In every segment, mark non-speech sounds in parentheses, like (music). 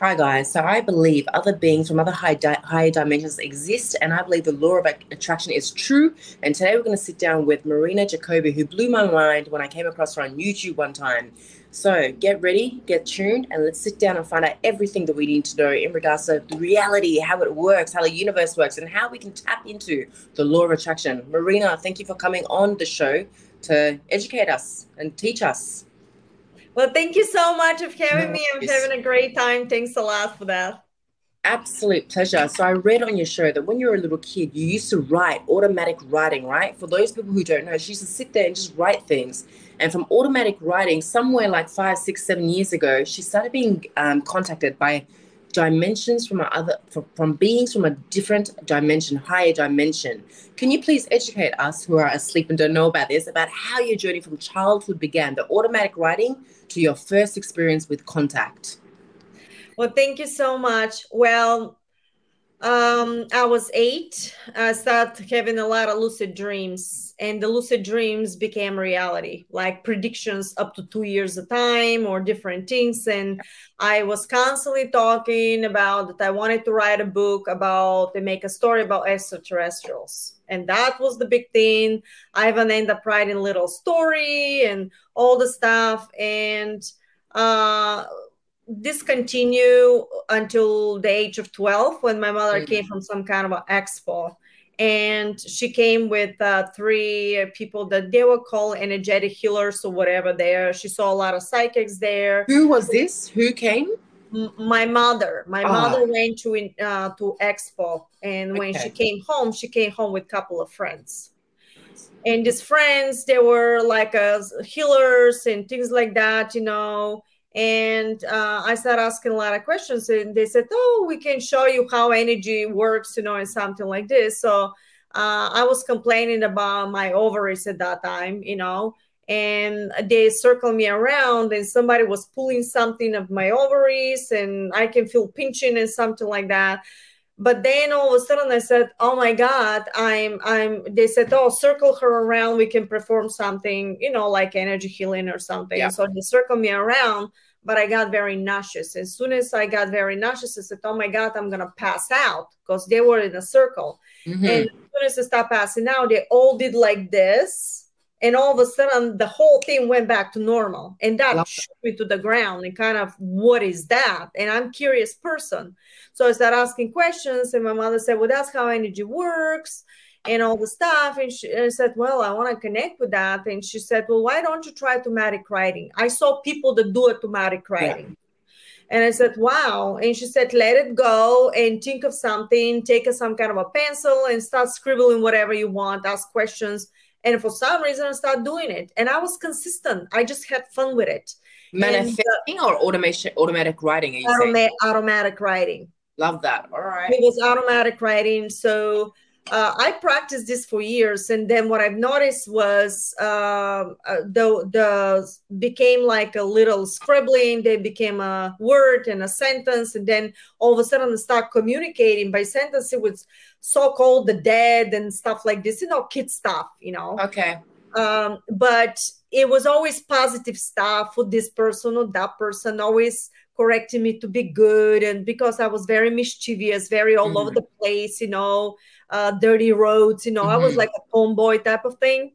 Hi, guys. So I believe other beings from other high di- higher dimensions exist, and I believe the law of attraction is true. And today we're going to sit down with Marina Jacobi, who blew my mind when I came across her on YouTube one time. So get ready, get tuned, and let's sit down and find out everything that we need to know in regards to reality, how it works, how the universe works, and how we can tap into the law of attraction. Marina, thank you for coming on the show to educate us and teach us. Well, thank you so much for having me. I'm having a great time. Thanks a lot for that. Absolute pleasure. So I read on your show that when you were a little kid, you used to write automatic writing, right? For those people who don't know, she used to sit there and just write things. And from automatic writing, somewhere like five, six, seven years ago, she started being um, contacted by dimensions from other from, from beings from a different dimension, higher dimension. Can you please educate us who are asleep and don't know about this about how your journey from childhood began, the automatic writing to your first experience with contact? Well, thank you so much. Well, um, I was eight. I started having a lot of lucid dreams, and the lucid dreams became reality, like predictions up to two years a time or different things. And I was constantly talking about that I wanted to write a book about and make a story about extraterrestrials. And that was the big thing. I even ended up writing little story and all the stuff. And uh discontinue until the age of 12 when my mother mm-hmm. came from some kind of an expo. And she came with uh, three people that they were called energetic healers or whatever there. She saw a lot of psychics there. Who was this? Who came? My mother. My ah. mother went to uh, to expo. And when okay. she came home she came home with a couple of friends. And these friends they were like uh, healers and things like that you know and uh, i started asking a lot of questions and they said oh we can show you how energy works you know and something like this. So uh, i was complaining about my ovaries at that time you know and they circled me around and somebody was pulling something of my ovaries and i can feel pinching and something like that. But then all of a sudden i said oh my god i'm i'm they said oh circle her around we can perform something you know like energy healing or something. Yeah. so they circled me around but i got very nauseous. As soon as i got very nauseous i said oh my god i'm gonna pass out because they were in a circle. Mm-hmm. and as soon as i stopped passing out they all did like this and all of a sudden the whole thing went back to normal. And that shook me to the ground and kind of what is that? And i'm curious person. So i started asking questions and my mother said well that's how energy works and all the stuff and she I said well i want to connect with that and she said well why don't you try automatic writing i saw people that do automatic writing yeah. And I said, wow. And she said, let it go and think of something, take a, some kind of a pencil and start scribbling whatever you want, ask questions and for some reason, I started doing it. And I was consistent. I just had fun with it. Manifesting and, uh, or automation, automatic writing? Automa- automatic writing. Love that. All right. It was automatic writing. So uh, I practiced this for years, and then what I've noticed was um, uh, the the became like a little scribbling. They became a word and a sentence, and then all of a sudden, start communicating by sentence. It was so-called the dead and stuff like this. You know, kid stuff. You know. Okay. Um, but it was always positive stuff for this person or that person. Always correcting me to be good, and because I was very mischievous, very all mm-hmm. over the place. You know uh, dirty roads. You know, mm-hmm. I was mm-hmm. like a tomboy type of thing.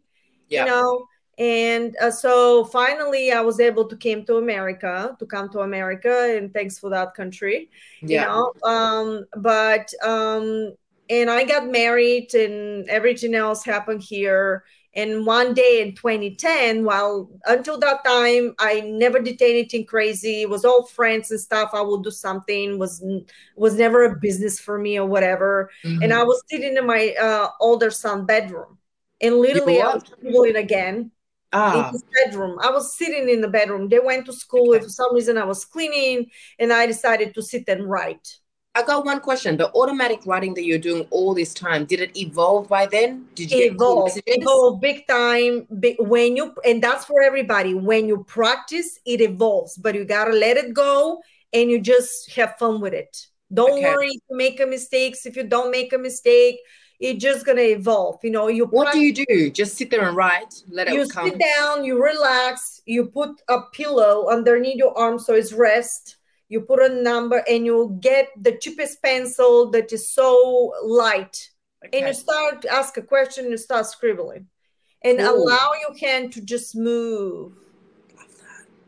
Yeah. You know, and uh, so finally I was able to came to America to come to America, and thanks for that country. Yeah. You know, um, but um, and I got married, and everything else happened here and one day in 2010, while until that time I never did anything crazy, it was all friends and stuff. I would do something was was never a business for me or whatever. Mm-hmm. And I was sitting in my uh, older son bedroom, and literally I was traveling again. Ah. In his bedroom. I was sitting in the bedroom. They went to school. Okay. For some reason, I was cleaning, and I decided to sit and write. I got one question. The automatic writing that you're doing all this time, did it evolve by then? Did you evolve? Evolve big time. Big, when you and that's for everybody. When you practice, it evolves, but you gotta let it go and you just have fun with it. Don't okay. worry if you make a mistakes. If you don't make a mistake, it's just gonna evolve. You know, you. What practice, do you do? Just sit there and write. Let it you come. sit down. You relax. You put a pillow underneath your arm so it's rest you put a number and you get the cheapest pencil that is so light. Okay. and you start ask a question you start scribbling. And Ooh. allow your hand to just move.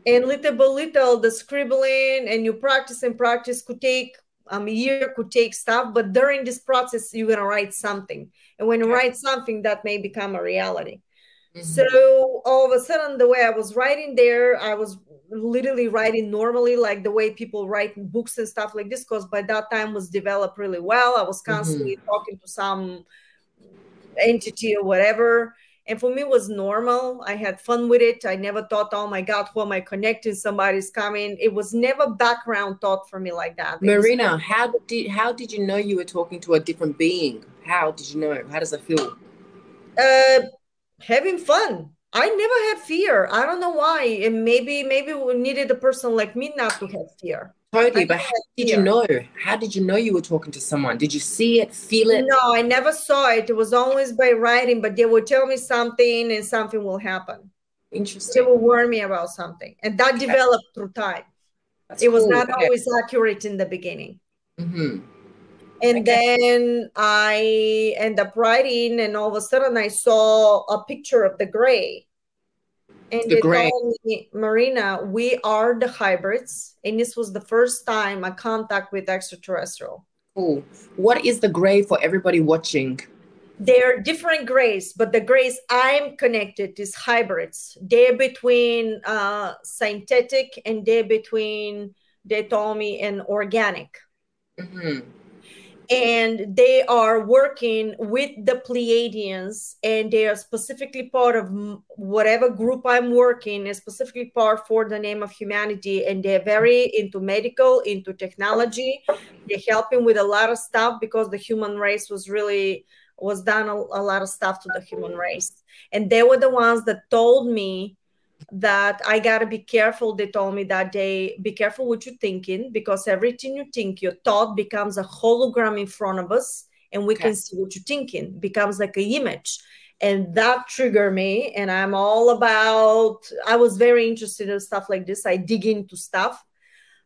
And little by little the scribbling and you practice and practice could take um, a year could take stuff but during this process you're going to write something. And when you write something that may become a reality mm-hmm. so all of a sudden the way i was writing there i was literally writing normally like the way people write books and stuff like this because by that time was developed really well. I was constantly mm-hmm. talking to some entity or whatever. And for me it was normal. I had fun with it. I never thought oh my god who am i connecting? Somebody's coming. It was never background thought for me like that. Marina was- how did how did you know you were talking to a different being? How did you know? How does it feel? Uh having fun I never had fear. I don't know why. And maybe maybe we needed a person like me not to have fear. Totally, but how did you know? How did you know you were talking to someone? Did you see it, feel it? No, I never saw it. It was always by writing, but they would tell me something and something will happen. Interesting. They will warn me about something. And that okay. developed through time. That's it was cool. not okay. always accurate in the beginning. Mm-hmm. And okay. then I end up writing, and all of a sudden I saw a picture of the gray and the they gray. told me, Marina, we are the hybrids. And this was the first time I contact with extraterrestrial. Cool. What is the gray for everybody watching? They're different grays, but the grays I'm connected is hybrids. They're between uh, synthetic and they're between, they told me, and organic. Mm-hmm and they are working with the Pleiadians, and they are specifically part of whatever group I'm working, is specifically part for the name of humanity, and they're very into medical, into technology. They're helping with a lot of stuff because the human race was really was done a, a lot of stuff to the human race, and they were the ones that told me that I gotta be careful. They told me that day, be careful what you're thinking because everything you think, your thought becomes a hologram in front of us, and we okay. can see what you're thinking. becomes like an image, and that triggered me. And I'm all about. I was very interested in stuff like this. I dig into stuff,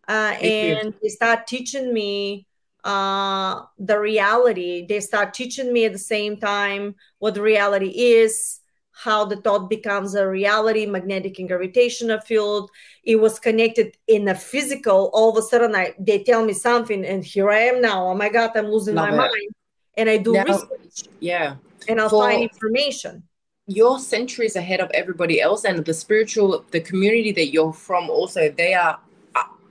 uh, and they start teaching me uh the reality they start teaching me at the same time what the reality is how the thought becomes a reality, magnetic and gravitational field. It was connected in a physical. All of a sudden, I, they tell me something, and here I am now. Oh my God, I'm losing Love my it. mind. And I do now, research. Yeah. And I'll For, find information. You're centuries ahead of everybody else, and the spiritual, the community that you're from, also, they are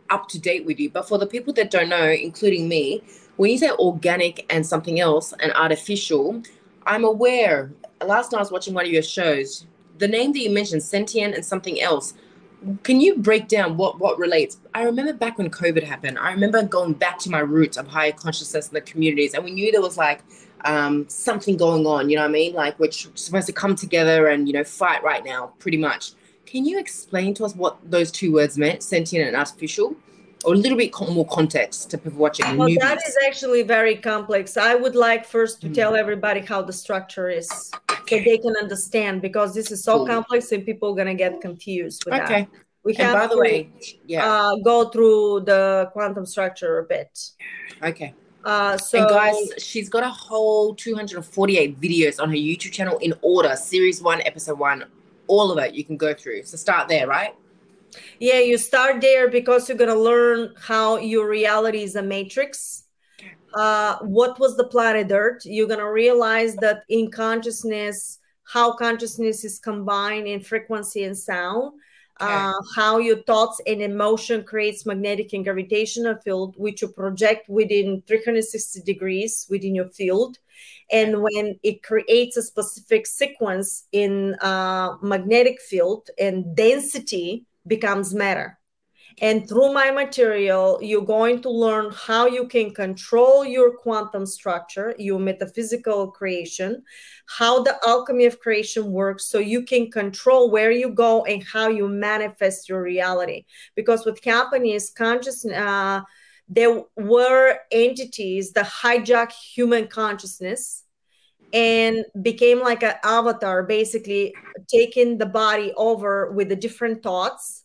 up to date with you. But for the people that don't know, including me, when you say organic and something else and artificial, I'm aware last night I was watching one of your shows. The name that you mentioned, sentient and something else. Can you break down what what relates? I remember back when COVID happened. I remember going back to my roots of higher consciousness in the communities, and we knew there was like um, something going on. You know what I mean? Like we're supposed to come together and you know fight right now, pretty much. Can you explain to us what those two words meant, sentient and artificial? or a little bit more context to people watching. Well, newbies. that is actually very complex. I would like first to mm. tell everybody how the structure is so they can understand because this is so cool. complex and people are going to get confused with okay. that. We have by the to, way, yeah, uh, go through the quantum structure a bit. Okay. Uh, so, and guys, she's got a whole 248 videos on her YouTube channel in order, series one, episode one, all of it you can go through. So start there, right? Yeah, you start there because you're going to learn how your reality is a matrix. Uh, what was the planet Earth? You're going to realize that in consciousness, how consciousness is combined in frequency and sound. Okay. Uh, how your thoughts and emotion creates magnetic and gravitational field which you project within 360 degrees within your field and when it creates a specific sequence in uh, magnetic field and density becomes matter. And through my material, you're going to learn how you can control your quantum structure, your metaphysical creation, how the alchemy of creation works, so you can control where you go and how you manifest your reality. Because what happened is consciousness. Uh, there were entities that hijack human consciousness and became like an avatar, basically taking the body over with the different thoughts.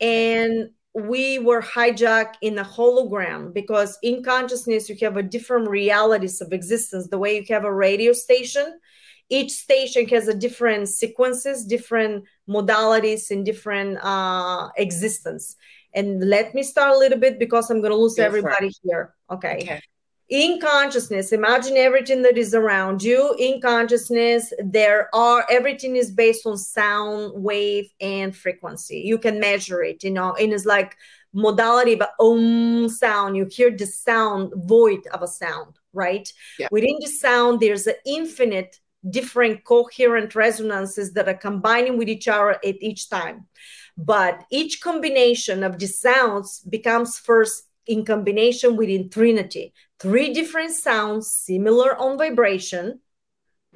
And we were hijacked in a hologram because in consciousness you have a different realities of existence. The way you have a radio station each station has a different sequences different modalities and different uh existence. And let me start a little bit because i'm going to lose everybody here. Okay. okay in consciousness imagine everything that is around you. In consciousness there are everything is based on sound wave and frequency. You can measure it you know and it's like modality but om sound. You hear the sound void of a sound right? Yeah. within the sound there's an infinite different coherent resonances that are combining with each other at each time. But each combination of the sounds becomes first in combination within Trinity. Three different sounds, similar on vibration,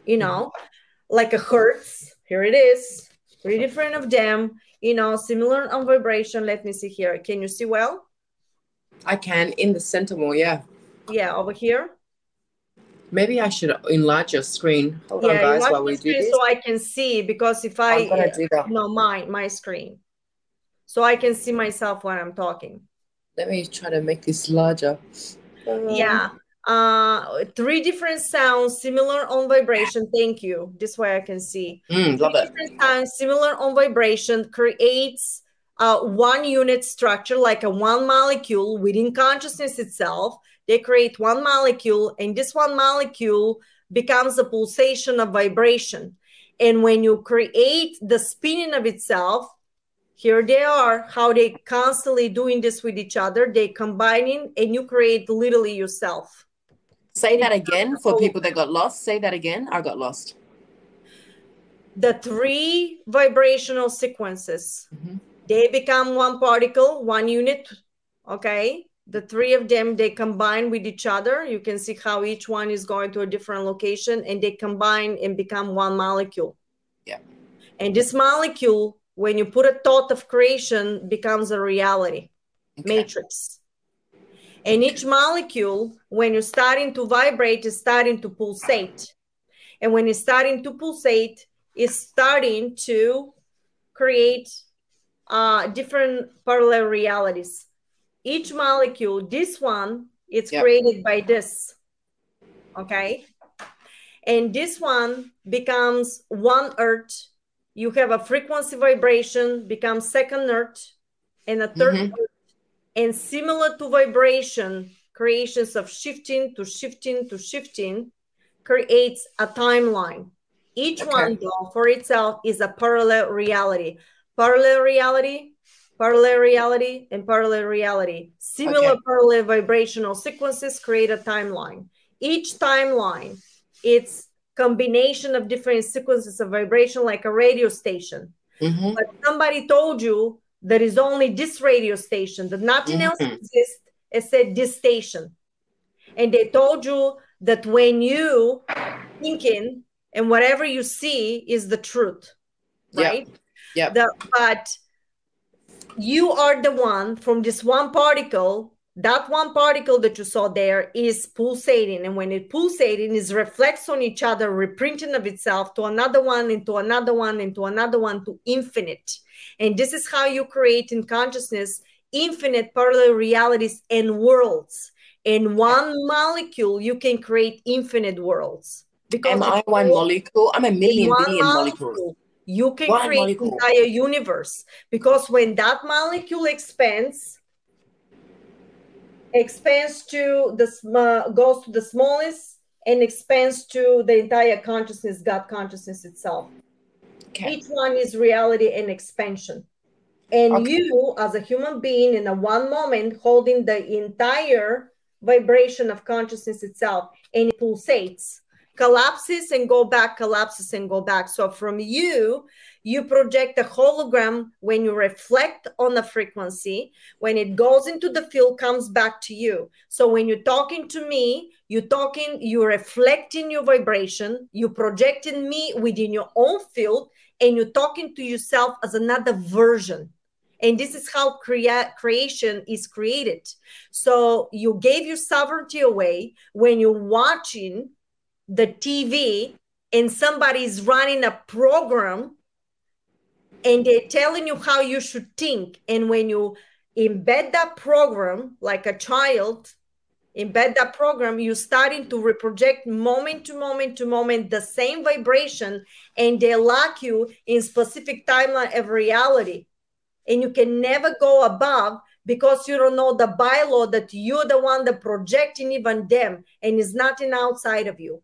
you know, mm-hmm. like a hertz. Here it is. Three different of them, you know, similar on vibration. Let me see here. Can you see well? I can in the center more, yeah. Yeah, over here. Maybe I should enlarge your screen. Hold yeah, on, guys, while we do this. So I can see because if I, that. no, my my screen, so I can see myself when I'm talking let me try to make this larger. Um, yeah. Uh, three different sounds, similar on vibration. Thank you. This way I can see. Mm, love three it. Different sounds, similar on vibration, creates uh, one unit structure, like a one molecule within consciousness itself. They create one molecule, and this one molecule becomes a pulsation of vibration. And when you create the spinning of itself, here they are how they constantly doing this with each other. They combining and you create literally yourself. Say that again for people that got lost. Say that again. I got lost. The three vibrational sequences. Mm-hmm. they become one particle one unit okay? The three of them they combine with each other. You can see how each one is going to a different location and they combine and become one molecule. Yeah. And this molecule when you put a thought of creation becomes a reality okay. matrix and each molecule when you're starting to vibrate is starting to pulsate and when it's starting to pulsate it's starting to create uh, different parallel realities each molecule this one it's yep. created by this okay and this one becomes one earth you have a frequency vibration becomes second earth and a 3rd mm-hmm. and similar to vibration creations of shifting to shifting to shifting creates a timeline each okay. one though for itself is a parallel reality parallel reality parallel reality and parallel reality similar okay. parallel vibrational sequences create a timeline each timeline it's combination of different sequences of vibration like a radio station mm-hmm. but somebody told you there is only this radio station that nothing mm-hmm. else exists except this station and they told you that when you thinking and whatever you see is the truth right yeah yep. but you are the one from this one particle that one particle that you saw there is pulsating and when it pulsating it reflects on each other reprinting of itself to another one into another one into another one to infinite. And this is how you create in consciousness infinite parallel realities and worlds. In one molecule you can create infinite worlds. Because am i one molecule? I'm a million billion molecule, molecules. you can one create molecule. entire universe. Because when that molecule expands expands to the sm- uh, goes to the smallest and expands to the entire consciousness god consciousness itself okay. each one is reality and expansion and okay. you as a human being in a one moment holding the entire vibration of consciousness itself and it pulsates collapses and go back collapses and go back. So from you you project a hologram when you reflect on the frequency. When it goes into the field comes back to you. So when you're talking to me you're talking you're reflecting your vibration you're projecting me within your own field and you're talking to yourself as another version. And this is how crea- creation is created. So you gave your sovereignty away when you're watching the tv and somebody's running a program and they're telling you how you should think. And when you embed that program like a child embed that program you're starting to reproject moment to moment to moment the same vibration and they lock you in specific timeline of reality. And you can never go above because you don't know the bylaw that you're the one that projecting even them and is nothing outside of you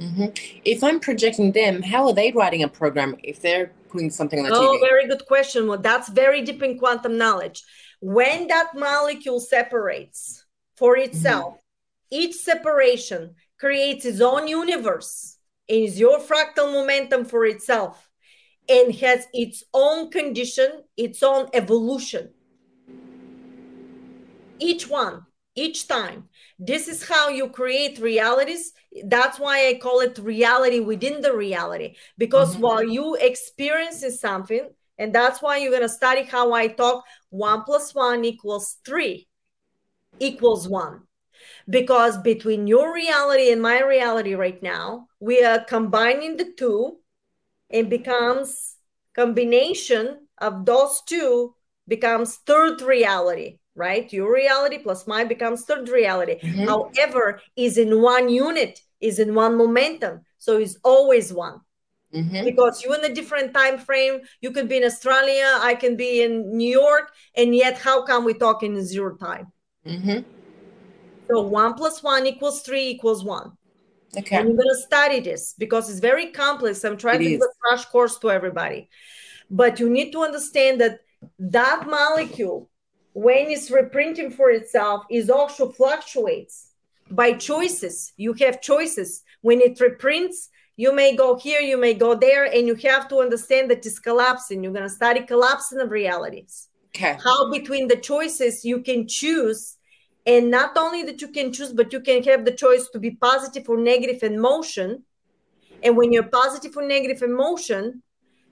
mm-hmm. if i'm projecting them how are they writing a program if they're putting something on the oh, TV? very good question well that's very deep in quantum knowledge when that molecule separates for mm-hmm. itself. Mm-hmm. Each separation creates its own universe and is your fractal momentum for itself and has its own condition, its own evolution. Each one, each time. This is how you create realities. That's why I call it reality within the reality. Because mm-hmm. while you experiencing something, and that's why you're going to study how I talk one plus one equals three equals one because between your reality and my reality right now we are combining the two and becomes combination of those two becomes third reality right your reality plus mine becomes third reality mm-hmm. however is in one unit is in one momentum so it's always one mm-hmm. because you in a different time frame you could be in australia i can be in new york and yet how come we talk in zero time Mm-hmm. So one plus one equals three equals one. Okay. And I'm going to study this because it's very complex. I'm trying it to is. give a crash course to everybody. But you need to understand that that molecule, when it's reprinting for itself, is also fluctuates by choices. You have choices. When it reprints, you may go here, you may go there, and you have to understand that it's collapsing. You're going to study collapsing of realities. Okay. How between the choices you can choose, and not only that you can choose, but you can have the choice to be positive or negative emotion. And when you're positive or negative emotion,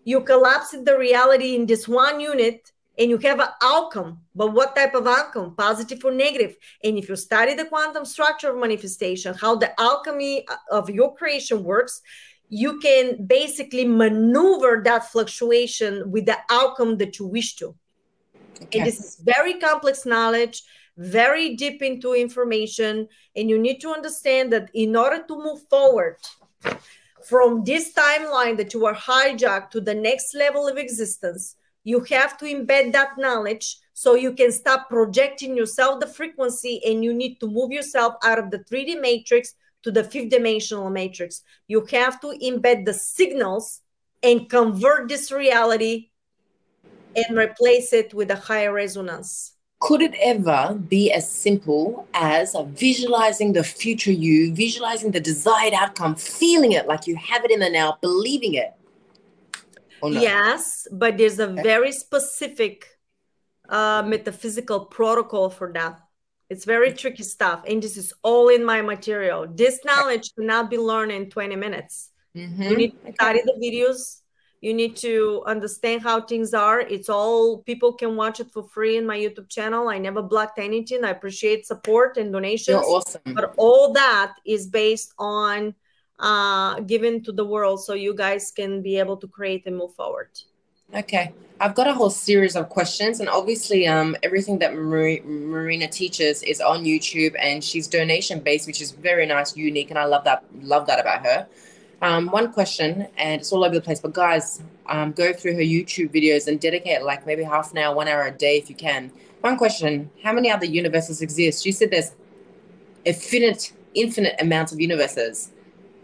you collapse the reality in this one unit and you have an outcome. But what type of outcome? Positive or negative? And if you study the quantum structure of manifestation, how the alchemy uh, of your creation works, you can basically maneuver that fluctuation with the outcome that you wish to. Okay. And this is very complex knowledge, very deep into information. And you need to understand that in order to move forward from this timeline that you are hijacked to the next level of existence, you have to embed that knowledge so you can stop projecting yourself the frequency and you need to move yourself out of the 3D matrix to the fifth dimensional matrix. You have to embed the signals and convert this reality and replace it with a higher resonance. Could it ever be as simple as visualizing the future you, visualizing the desired outcome, feeling it like you have it in the now, believing it? No? Yes, but there's a very specific uh, metaphysical protocol for that. It's very tricky stuff. And this is all in my material. This knowledge cannot be learned in 20 minutes. Mm-hmm. You need to study the videos, you need to understand how things are it's all people can watch it for free in my youtube channel i never blocked anything i appreciate support and donations You're awesome. but all that is based on uh given to the world so you guys can be able to create and move forward okay i've got a whole series of questions and obviously um everything that Mar- marina teaches is on youtube and she's donation based which is very nice unique and i love that love that about her um, one question, and it's all over the place, but guys, um, go through her YouTube videos and dedicate like maybe half an hour, one hour a day if you can. One question How many other universes exist? You said there's infinite, infinite amounts of universes.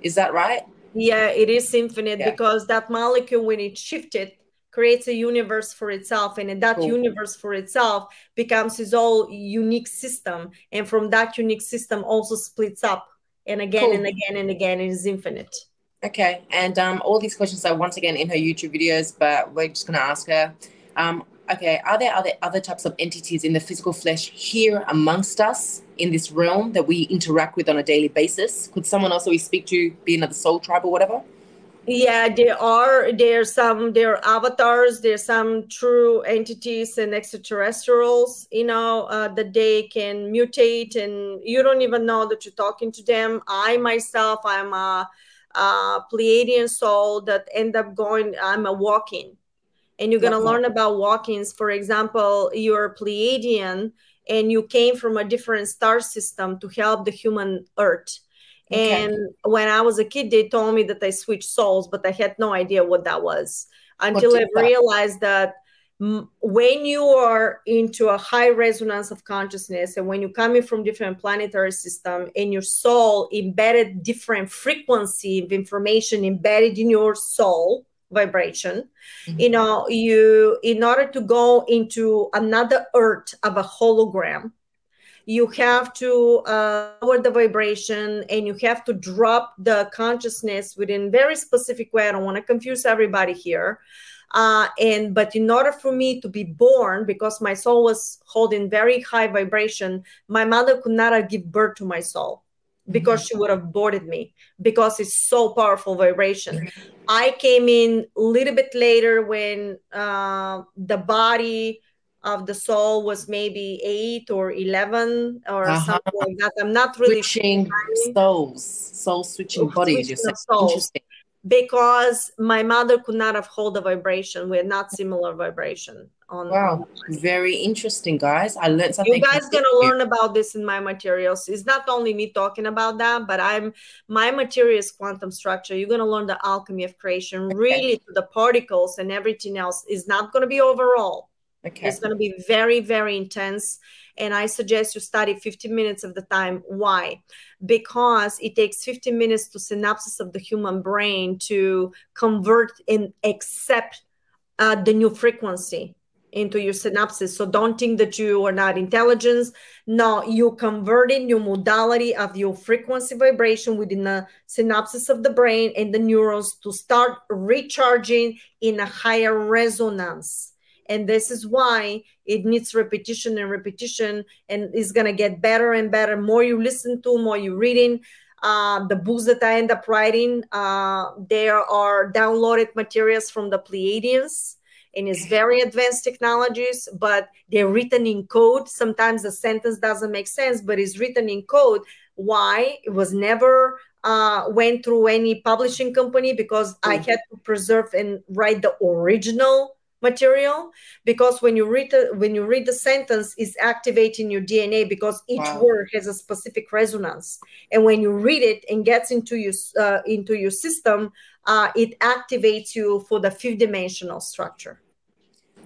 Is that right? Yeah, it is infinite yeah. because that molecule, when it shifted, creates a universe for itself and that cool. universe for itself becomes its own unique system and from that unique system also splits up and again cool. and again and again it is infinite Okay, and um, all these questions are once again in her YouTube videos, but we're just going to ask her. Um, okay, are there other other types of entities in the physical flesh here amongst us in this realm that we interact with on a daily basis? Could someone else that we speak to be another soul tribe or whatever? Yeah, there are there are some there are avatars, there's some true entities and extraterrestrials, you know, uh, that they can mutate and you don't even know that you're talking to them. I myself, I'm a uh, Pleiadian soul that end up going, I'm a walking. And you're going to learn about walk-ins. For example you're pleiadian and you came from a different star system to help the human earth. Okay. and when i was a kid they told me that i switched souls but i had no idea what that was until i realized that when you are into a high resonance of consciousness and when you're coming from different planetary system and your soul embedded different frequency of information embedded in your soul vibration. Mm-hmm. you know you in order to go into another earth of a hologram you have to uh, lower the vibration and you have to drop the consciousness within very specific way. I don't want to confuse everybody here. Uh, and but in order for me to be born, because my soul was holding very high vibration, my mother could not give birth to my soul because mm-hmm. she would have boarded me because it's so powerful vibration. I came in a little bit later when uh, the body of the soul was maybe eight or 11 or uh-huh. something like that. I'm not really switching souls, soul switching bodies. Switching Interesting because my mother could not have hold the vibration. We're not similar vibration. On, wow, on very interesting, guys. I learned something. You guys gonna learn about this in my materials. It's not only me talking about that, but I'm my material is quantum structure. You're gonna learn the alchemy of creation, okay. really to the particles and everything else. is not gonna be overall. Okay. It's gonna be very, very intense and I suggest you study 15 minutes of the time. Why? Because it takes 15 minutes to synapses of the human brain to convert and accept uh, the new frequency into your synapses. So don't think that you are not intelligence. No, you converting your modality of your frequency vibration within the synapses of the brain and the neurons to start recharging in a higher resonance and this is why it needs repetition and repetition and is going to get better and better. More you listen to more you reading. Uh, the books that i end up writing uh, there are downloaded materials from the pleiadians and it's very advanced technologies but they're written in code. Sometimes the sentence doesn't make sense but it's written in code. Why? It was never uh, went through any publishing company because I had to preserve and write the original material because when you read the, when you read the sentence is activating your dna because each wow. word has a specific resonance. And when you read it and gets into your uh, into your system uh, it activates you for the fifth dimensional structure.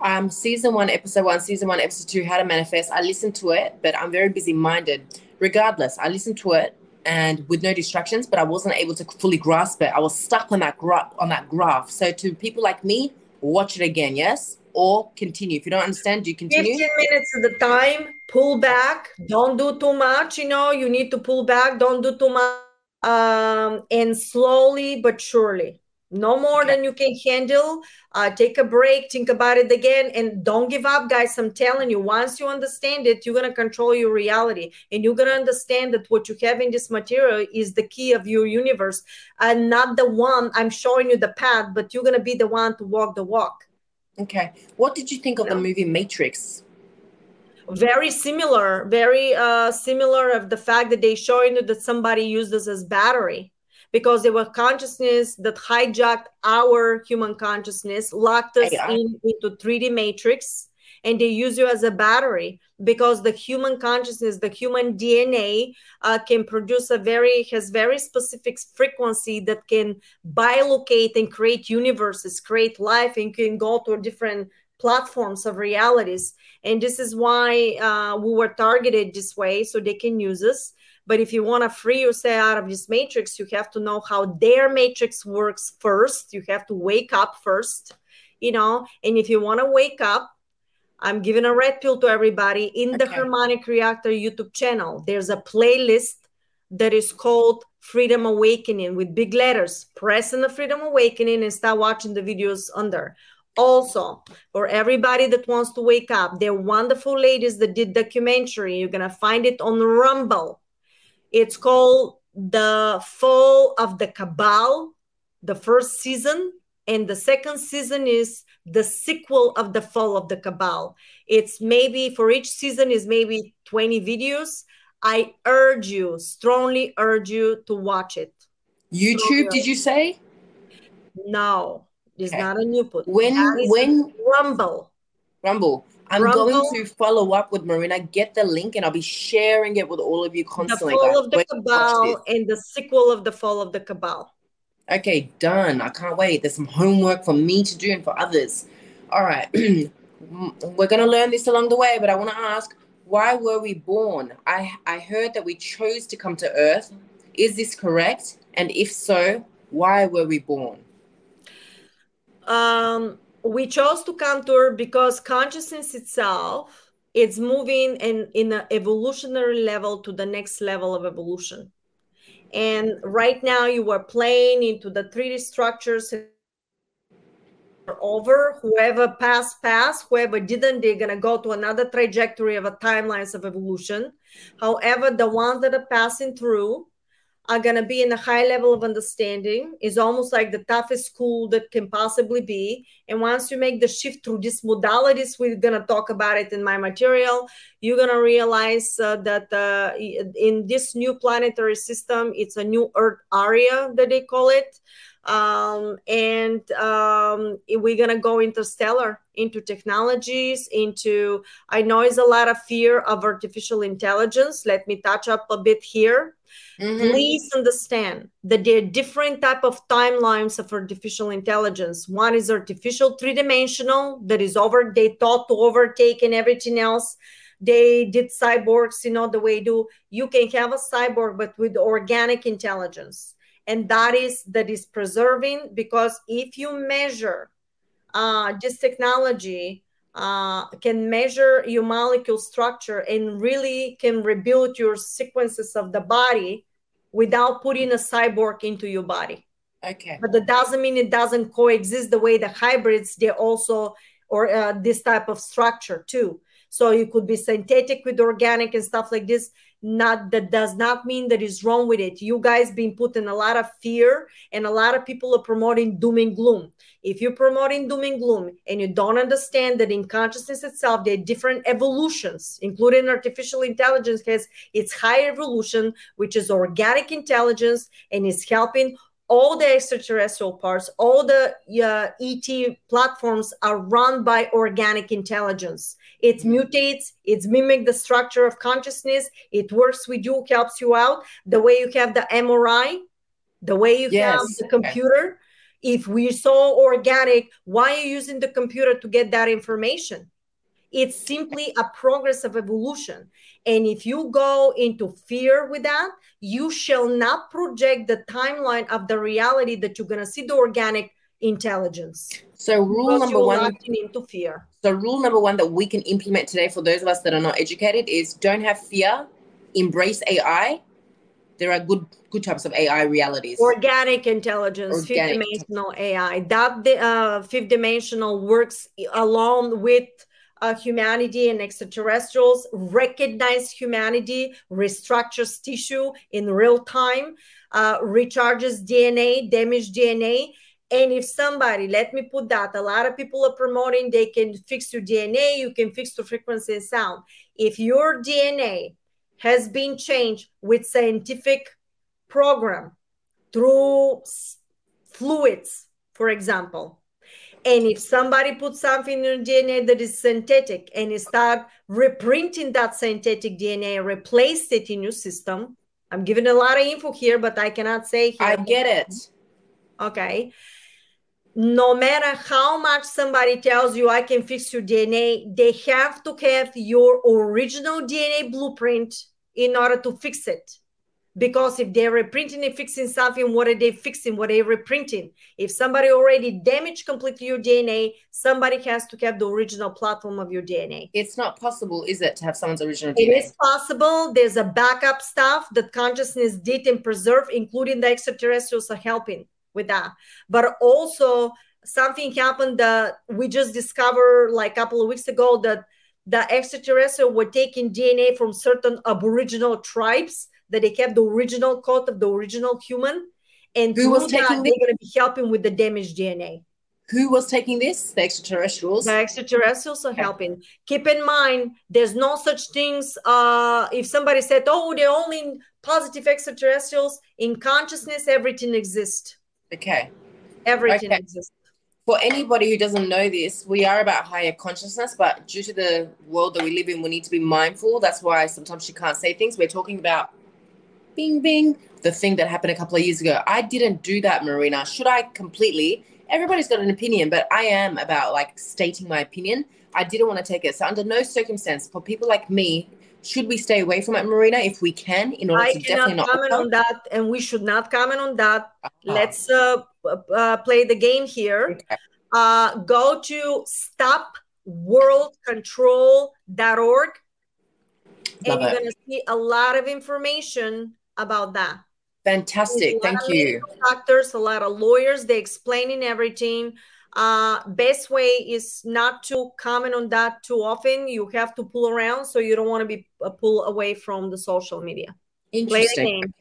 Um season one episode one season one episode two how to manifest. I listened to it but i'm very busy minded regardless i listened to it and with no distractions but i wasn't able to fully grasp it. I was stuck on that graph on that graph. So to people like me watch it again, yes? Or continue. If you don't understand, do you continue? 15 minutes at the time, pull back, don't do too much, you know, you need to pull back, don't do too much. Um, and slowly but surely no more okay. than you can handle. Uh, take a break think about it again and don't give up guys. I'm telling you once you understand it you're going to control your reality and you're going to understand that what you have in this material is the key of your universe and not the one i'm showing you the path but you're going to be the one to walk the walk. Okay. What did you think of the movie matrix? Very similar very uh similar of the fact that they showing you that somebody used this as battery because they were consciousness that hijacked our human consciousness, locked us yeah. in, into 3D matrix, and they use you as a battery because the human consciousness, the human DNA uh, can produce a very, has very specific frequency that can bilocate and create universes, create life, and can go to different platforms of realities. And this is why uh, we were targeted this way so they can use us but if you want to free yourself out of this matrix, you have to know how their matrix works first. You have to wake up first, you know. And if you want to wake up, I'm giving a red pill to everybody in the Harmonic Reactor YouTube channel. There's a playlist that is called Freedom Awakening with big letters. Press on the Freedom Awakening and start watching the videos under. Also, for everybody that wants to wake up, they're wonderful ladies that did documentary. You're gonna find it on Rumble. It's called The Fall of the Cabal, the first season. And the second season is the sequel of the fall of the cabal it's maybe for each season is maybe 20 videos i urge you strongly urge you to watch it youtube did you say no It's okay. not a new put. When when rumble. Rumble. I'm Rumble, going to follow up with Marina, get the link, and I'll be sharing it with all of you constantly. The Fall of the Cabal and the sequel of the Fall of the Cabal. Okay, done. I can't wait. There's some homework for me to do and for others. All right. (clears throat) We're going to learn this along the way, but I want to ask why were we born? I, I heard that we chose to come to Earth. Is this correct? And if so, why were we born? Um, we chose to come to Earth because consciousness itself is moving in, in an evolutionary level to the next level of evolution. And right now you are playing into the 3D structures over. Whoever passed, passed. Whoever didn't, they're going to go to another trajectory of a timelines of evolution. However, the ones that are passing through, are going to be in a high level of understanding. Is almost like the toughest school that can possibly be. And once you make the shift through these modalities we're going to talk about it in my material. You're going to realize uh, that uh, in this new planetary system it's a new earth area that they call it. Um, and um, we're going to go interstellar into technologies into i know it's a lot of fear of artificial intelligence. Let me touch up a bit here Mm-hmm. Please understand that there are different type of timelines of artificial intelligence. One is artificial three-dimensional that is over, they thought to overtake and everything else. They did cyborgs, you know, the way do. You can have a cyborg, but with organic intelligence. And that is that is preserving because if you measure uh, this technology uh, can measure your molecule structure and really can rebuild your sequences of the body without putting a cyborg into your body. Okay. But that doesn't mean it doesn't coexist the way the hybrids, they also, or uh, this type of structure too. So you could be synthetic with organic and stuff like this not that does not mean that is wrong with it. You guys been put in a lot of fear and a lot of people are promoting doom and gloom. If you're promoting doom and gloom and you don't understand that in consciousness itself there are different evolutions including artificial intelligence has its high evolution which is organic intelligence and is helping all the extraterrestrial parts, all the uh, ET platforms are run by organic intelligence. It mm-hmm. mutates, it mimics the structure of consciousness, it works with you, helps you out. The way you have the MRI, the way you yes. have the computer. If we're so organic, why are you using the computer to get that information? It's simply a progress of evolution. And if you go into fear with that, you shall not project the timeline of the reality that you're going to see the organic intelligence. So, rule number one into fear. So, rule number one that we can implement today for those of us that are not educated is don't have fear, embrace AI. There are good good types of AI realities. Organic intelligence, Organic fifth dimensional AI. That uh, fifth dimensional works along with uh, humanity and extraterrestrials, recognize humanity, restructures tissue in real time, uh, recharges DNA, damaged DNA. And if somebody, let me put that, a lot of people are promoting they can fix your DNA, you can fix the frequency and sound. If your DNA has been changed with scientific program through fluids, for example, and if somebody puts something in your DNA that is synthetic and you start reprinting that synthetic DNA and replace it in your system, I'm giving a lot of info here, but I cannot say here. I get it. Okay. No matter how much somebody tells you I can fix your DNA, they have to have your original DNA blueprint in order to fix it because if they're reprinting and fixing something what are they fixing? What are they reprinting? If somebody already damaged completely your dna somebody has to have the original platform of your dna it's not possible is it to have someone's original dna it is possible. There's a backup stuff that consciousness did and preserve including the extraterrestrials are helping with that. But also something happened that we just discovered like a couple of weeks ago that the extraterrestrials were taking dna from certain aboriginal tribes that they kept the original coat of the original human. And who was taking that, they're going to be helping with the damaged DNA. Who was taking this? The extraterrestrials. The extraterrestrials are okay. helping. Keep in mind, there's no such things. Uh, if somebody said, "Oh, they're only positive extraterrestrials," in consciousness, everything exists. Okay. Everything okay. exists. for anybody who doesn't know this, we are about higher consciousness, but due to the world that we live in, we need to be mindful. That's why sometimes she can't say things. We're talking about bing, bing, the thing that happened a couple of years ago. I didn't do that, Marina. Should I completely? Everybody's got an opinion, but I am about like stating my opinion. I didn't want to take it. So, under no circumstance, for people like me should we stay away from it, Marina, if we can, in order I to definitely not comment on that, and we should not comment on that. Uh-huh. Let's uh, uh, play the game here. Okay. Uh, go to stopworldcontrol.org, and you're going to see a lot of information about that. Fantastic. Thank you. Doctors, a lot of lawyers, they explaining everything uh, best way is not to comment on that too often. You have to pull around, so you don't want to be uh, pull away from the social media. Interesting. Okay.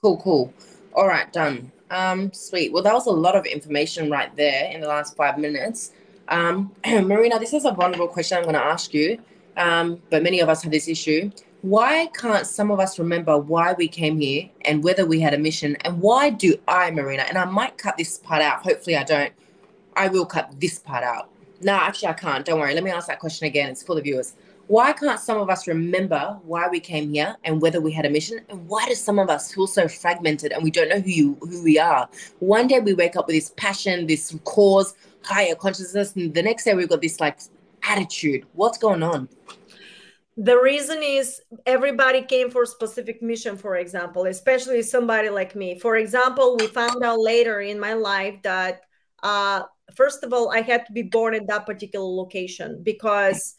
Cool, cool. All right, done. Um, sweet. Well, that was a lot of information right there in the last five minutes. Um, (clears throat) Marina, this is a vulnerable question I'm going to ask you, um, but many of us have this issue. Why can't some of us remember why we came here and whether we had a mission? And why do I, Marina, and I might cut this part out, hopefully I don't, I will cut this part out. No, actually, I can't. Don't worry. Let me ask that question again. It's for the viewers. Why can't some of us remember why we came here and whether we had a mission? And why do some of us feel so fragmented and we don't know who you who we are? One day we wake up with this passion, this cause, higher consciousness, and the next day we've got this like attitude. What's going on? The reason is everybody came for a specific mission for example especially somebody like me for example we found out later in my life that uh, first of all, I had to be born in that particular location because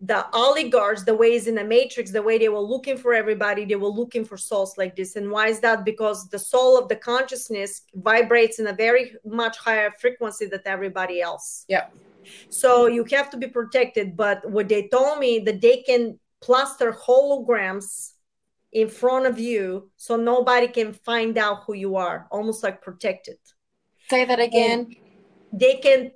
the oligarchs, the ways in the matrix, the way they were looking for everybody, they were looking for souls like this. And why is that? Because the soul of the consciousness vibrates in a very much higher frequency than everybody else. Yeah. So you have to be protected. But what they told me that they can plaster holograms in front of you so nobody can find out who you are, almost like protected. Say that again. And they can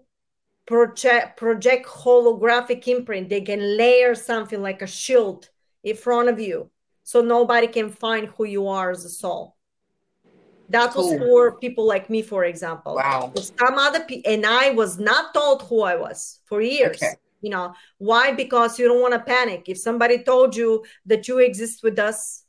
project project holographic imprint they can layer something like a shield in front of you so nobody can find who you are as a soul that was for people like me for example. Wow. Some other people and i was not told who i was for years okay. you know. Why? Because you don't want to panic. If somebody told you that you exist with us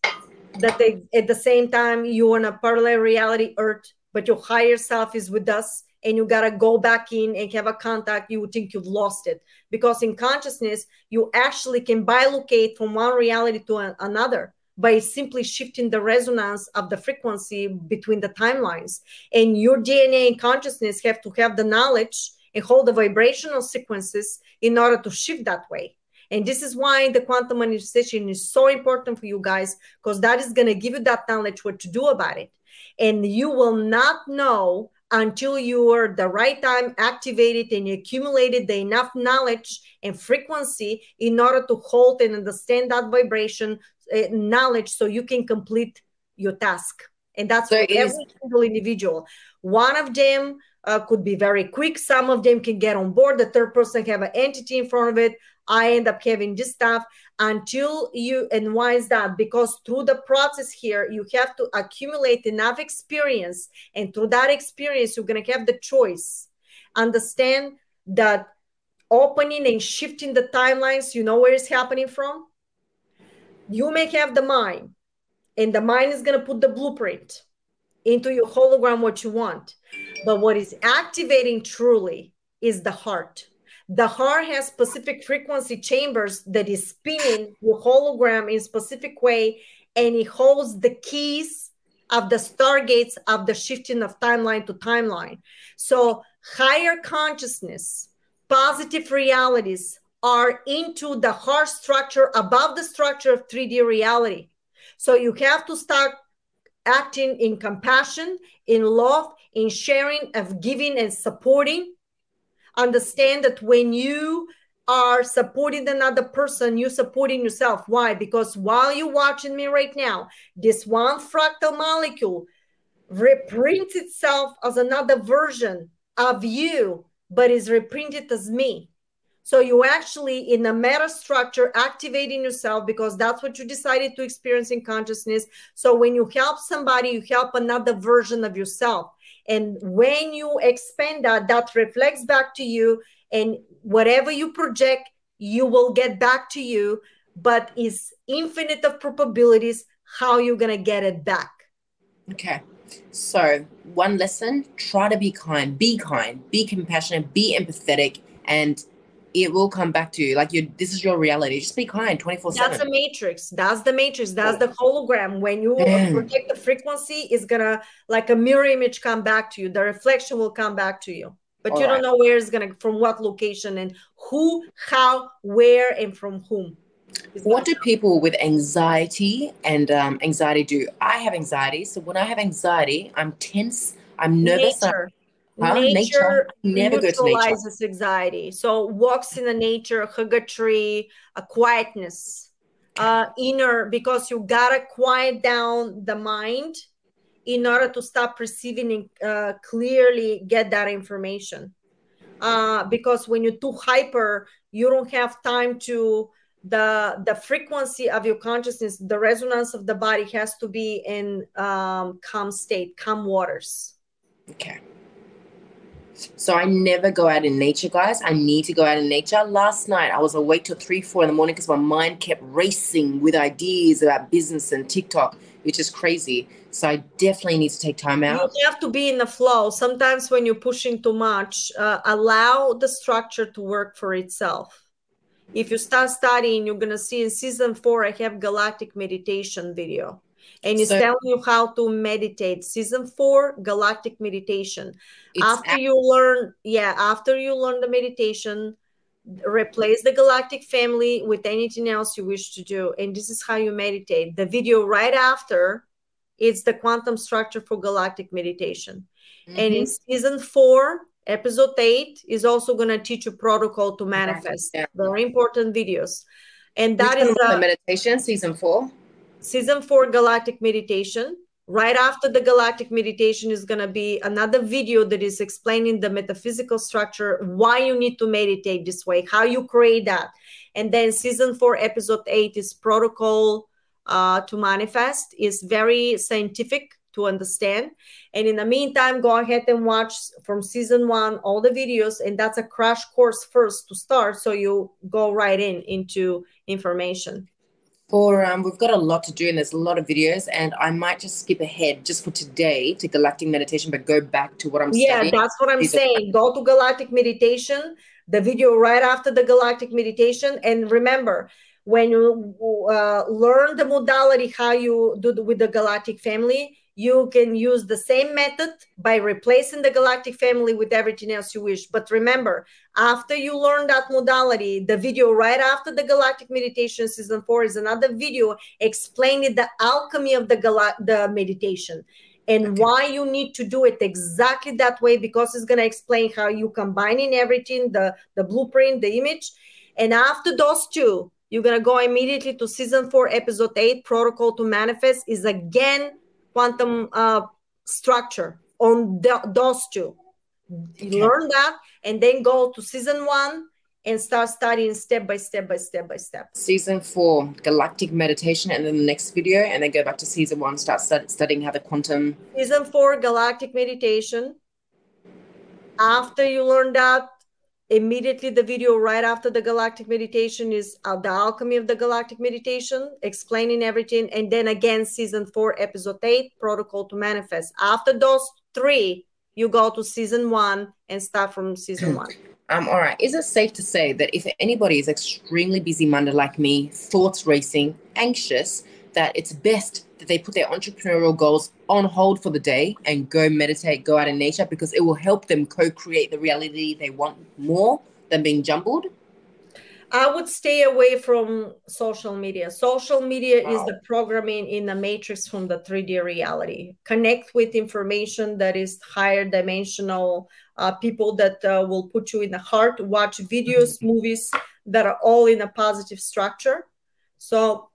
that they at the same time you on a parallel reality earth but your higher self is with us and you got to go back in and have a contact, you would think you've lost it. Because in consciousness, you actually can bilocate from one reality to an, another by simply shifting the resonance of the frequency between the timelines. And your DNA and consciousness have to have the knowledge and hold the vibrational sequences in order to shift that way. And this is why the quantum manifestation is so important for you guys, because that is going to give you that knowledge what to do about it. And you will not know until you are the right time activated and accumulated the enough knowledge and frequency in order to hold and understand that vibration uh, knowledge so you can complete your task and that's so for every single individual one of them uh, could be very quick some of them can get on board the third person have an entity in front of it I end up having this stuff until you, and why is that? Because through the process here, you have to accumulate enough experience. And through that experience, you're going to have the choice. Understand that opening and shifting the timelines, you know where it's happening from? You may have the mind, and the mind is going to put the blueprint into your hologram what you want. But what is activating truly is the heart the heart has specific frequency chambers that is spinning your hologram in specific way and it holds the keys of the stargates of the shifting of timeline to timeline so higher consciousness positive realities are into the heart structure above the structure of 3d reality so you have to start acting in compassion in love in sharing of giving and supporting understand that when you are supporting another person, you're supporting yourself. Why? Because while you're watching me right now, this one fractal molecule reprints itself as another version of you, but is reprinted as me. So you actually in a meta structure activating yourself because that's what you decided to experience in consciousness. So when you help somebody, you help another version of yourself. And when you expand that, that reflects back to you. And whatever you project, you will get back to you. But it's infinite of probabilities how you're to get it back. Okay. So, one lesson try to be kind, be kind, be compassionate, be empathetic, and it will come back to you. Like you, this is your reality. Just be kind, twenty four seven. That's the matrix. That's the matrix. That's the hologram. When you Damn. project the frequency, is gonna like a mirror image come back to you. The reflection will come back to you, but All you right. don't know where it's gonna, from what location, and who, how, where, and from whom. what do people with anxiety and um, anxiety do? I have anxiety, so when I have anxiety, I'm tense. I'm nervous. Nature. Huh? Nature, nature neutralizes anxiety. So walks in the nature, hug a tree, a quietness, uh, inner, because you gotta quiet down the mind in order to stop perceiving uh, clearly get that information. Uh, because when you're too hyper, you don't have time to the the frequency of your consciousness, the resonance of the body has to be in um, calm state, calm waters. Okay. So I never go out in nature, guys. I need to go out in nature. Last night I was awake till three, four in the morning because my mind kept racing with ideas about business and TikTok, which is crazy. So I definitely need to take time out. You have to be in the flow. Sometimes when you're pushing too much, uh, allow the structure to work for itself. If you start studying, you're gonna see in season four I have galactic meditation video and it's so, telling you how to meditate. Season four, galactic meditation. After you learn, yeah, after you learn the meditation, replace the galactic family with anything else you wish to do. And this is how you meditate. The video right after it's the quantum structure for galactic meditation. Mm-hmm. And in mm-hmm. season four, episode eight is also going to teach you protocol to manifest. Yeah. Very important videos. And that is the meditation, season four season four galactic meditation. Right after the galactic meditation is going to be another video that is explaining the metaphysical structure why you need to meditate this way how you create that. And then season four episode eight is protocol uh, to manifest is very scientific to understand. And in the meantime go ahead and watch from season one all the videos and that's a crash course first to start so you go right in into information for um, we've got a lot to do and there's a lot of videos and i might just skip ahead just for today to galactic meditation but go back to what i'm saying. yeah studying. that's what i'm saying go to galactic meditation the video right after the galactic meditation and remember when you uh, learn the modality how you do the, with the galactic family you can use the same method by replacing the galactic family with everything else you wish. But remember, after you learn that modality, the video right after the galactic meditation season four is another video explaining the alchemy of the, gal- the meditation and okay. why you need to do it exactly that way because it's going to explain how you combining everything the the blueprint the image and after those two you're going to go immediately to season 4 episode 8 protocol to manifest is again quantum uh, structure on the, those two. Okay. Learn that and then go to season one and start studying step by step by step by step. Season four, galactic meditation, and then the next video, and then go back to season one, start stud- studying how the quantum. Season four, galactic meditation. After you learn that, immediately the video right after the galactic meditation is uh, the alchemy of the galactic meditation explaining everything and then again season 4 episode 8 protocol to manifest after those three you go to season 1 and start from season 1 (clears throat) um, all right. Is it safe to say that if anybody is extremely busy Monday like me, thoughts racing, anxious, that it's best that they put their entrepreneurial goals on hold for the day and go meditate, go out in nature because it will help them co-create the reality they want more than being jumbled? I would stay away from social media. Social media wow. is the programming in the matrix from the 3D reality. Connect with information that is higher dimensional, uh, people that uh, will put you in the heart, watch videos, mm-hmm. movies that are all in a positive structure. So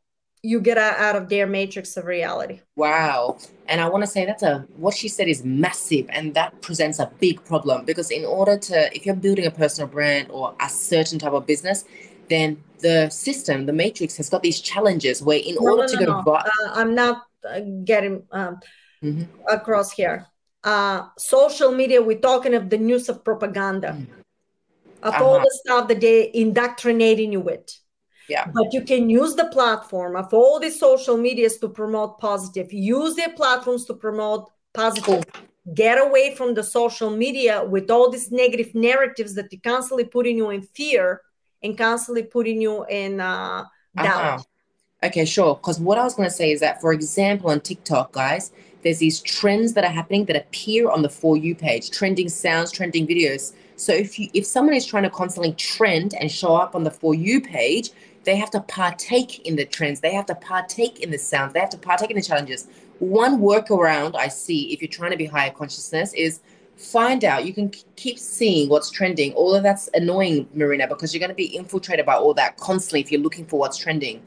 you get out of their matrix of reality. Wow. And I want to say that's a what she said is massive and that presents a big problem because in order to if you're building a personal brand or a certain type of business, then the system, the matrix has got these challenges where in no, order no, to no, go uh, I'm not uh, getting um, mm-hmm. across here. uh, social media, we're talking of the news of propaganda, mm. of uh-huh. all the stuff that they indoctrinating you with. Yeah. But you can use the platform of all these social medias to promote positive. Use their platforms to promote positive. Cool. Get away from the social media with all these negative narratives that are constantly putting you in fear and constantly putting you in uh, doubt. Uh-huh. Okay, sure. Because what I was going to say is that, for example, on TikTok, guys, there's these trends that are happening that appear on the for you page, trending sounds, trending videos. So if you if someone is trying to constantly trend and show up on the for you page, they have to partake in the trends. They have to partake in the sounds. They have to partake in the challenges. One workaround I see if you're trying to be higher consciousness is find out. You can keep seeing what's trending. All of that's annoying, Marina, because you're going to be infiltrated by all that constantly if you're looking for what's trending.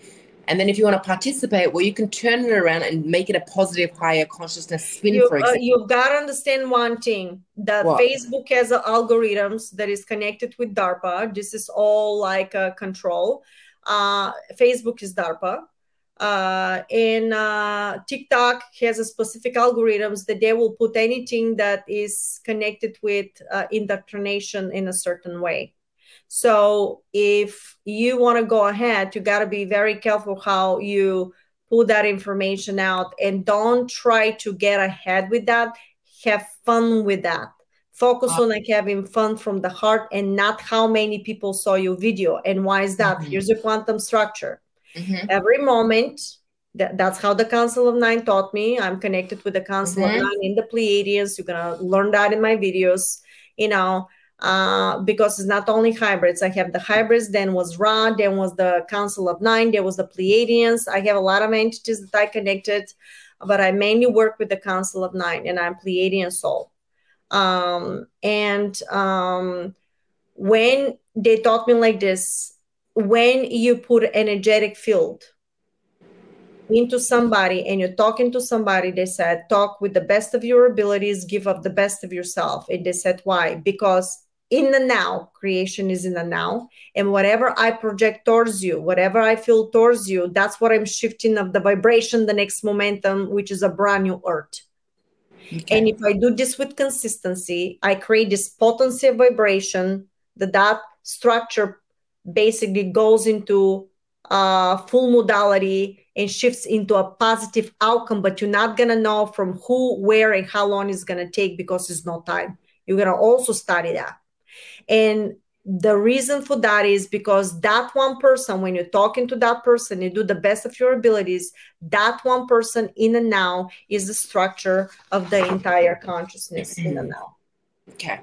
And then if you want to participate, well, you can turn it around and make it a positive, higher consciousness spin, you, for uh, example. Uh, you've got to understand one thing that what? Facebook has algorithms that is connected with DARPA. This is all like a control. Uh, Facebook is DARPA. Uh, and uh, TikTok has a specific algorithms that they will put anything that is connected with uh, indoctrination in a certain way. So if you want to go ahead, you got to be very careful how you put that information out and don't try to get ahead with that. Have fun with that. Focus on like having fun from the heart and not how many people saw your video. And why is that? Mm-hmm. Here's a quantum structure. Mm-hmm. Every moment, that, that's how the Council of Nine taught me. I'm connected with the Council mm-hmm. of Nine in the Pleiadians. You're gonna learn that in my videos. You know, uh, because it's not only hybrids. I have the hybrids, then was Ra, then was the Council of Nine, there was the Pleiadians. I have a lot of entities that I connected, but I mainly work with the Council of Nine, and I'm Pleiadian soul. Um, and um, when they taught me like this, when you put energetic field into somebody and you're talking to somebody, they said, talk with the best of your abilities, give up the best of yourself. And they said, why? Because in the now creation is in the now and whatever i project towards you whatever i feel towards you that's what i'm shifting of the vibration the next momentum which is a brand new earth okay. and if i do this with consistency i create this potency of vibration that that structure basically goes into uh, full modality and shifts into a positive outcome but you're not going to know from who where and how long it's going to take because there's no time you're going to also study that and the reason for that is because that one person, when you're talking to that person, you do the best of your abilities. That one person in and now is the structure of the entire consciousness in and now. Okay.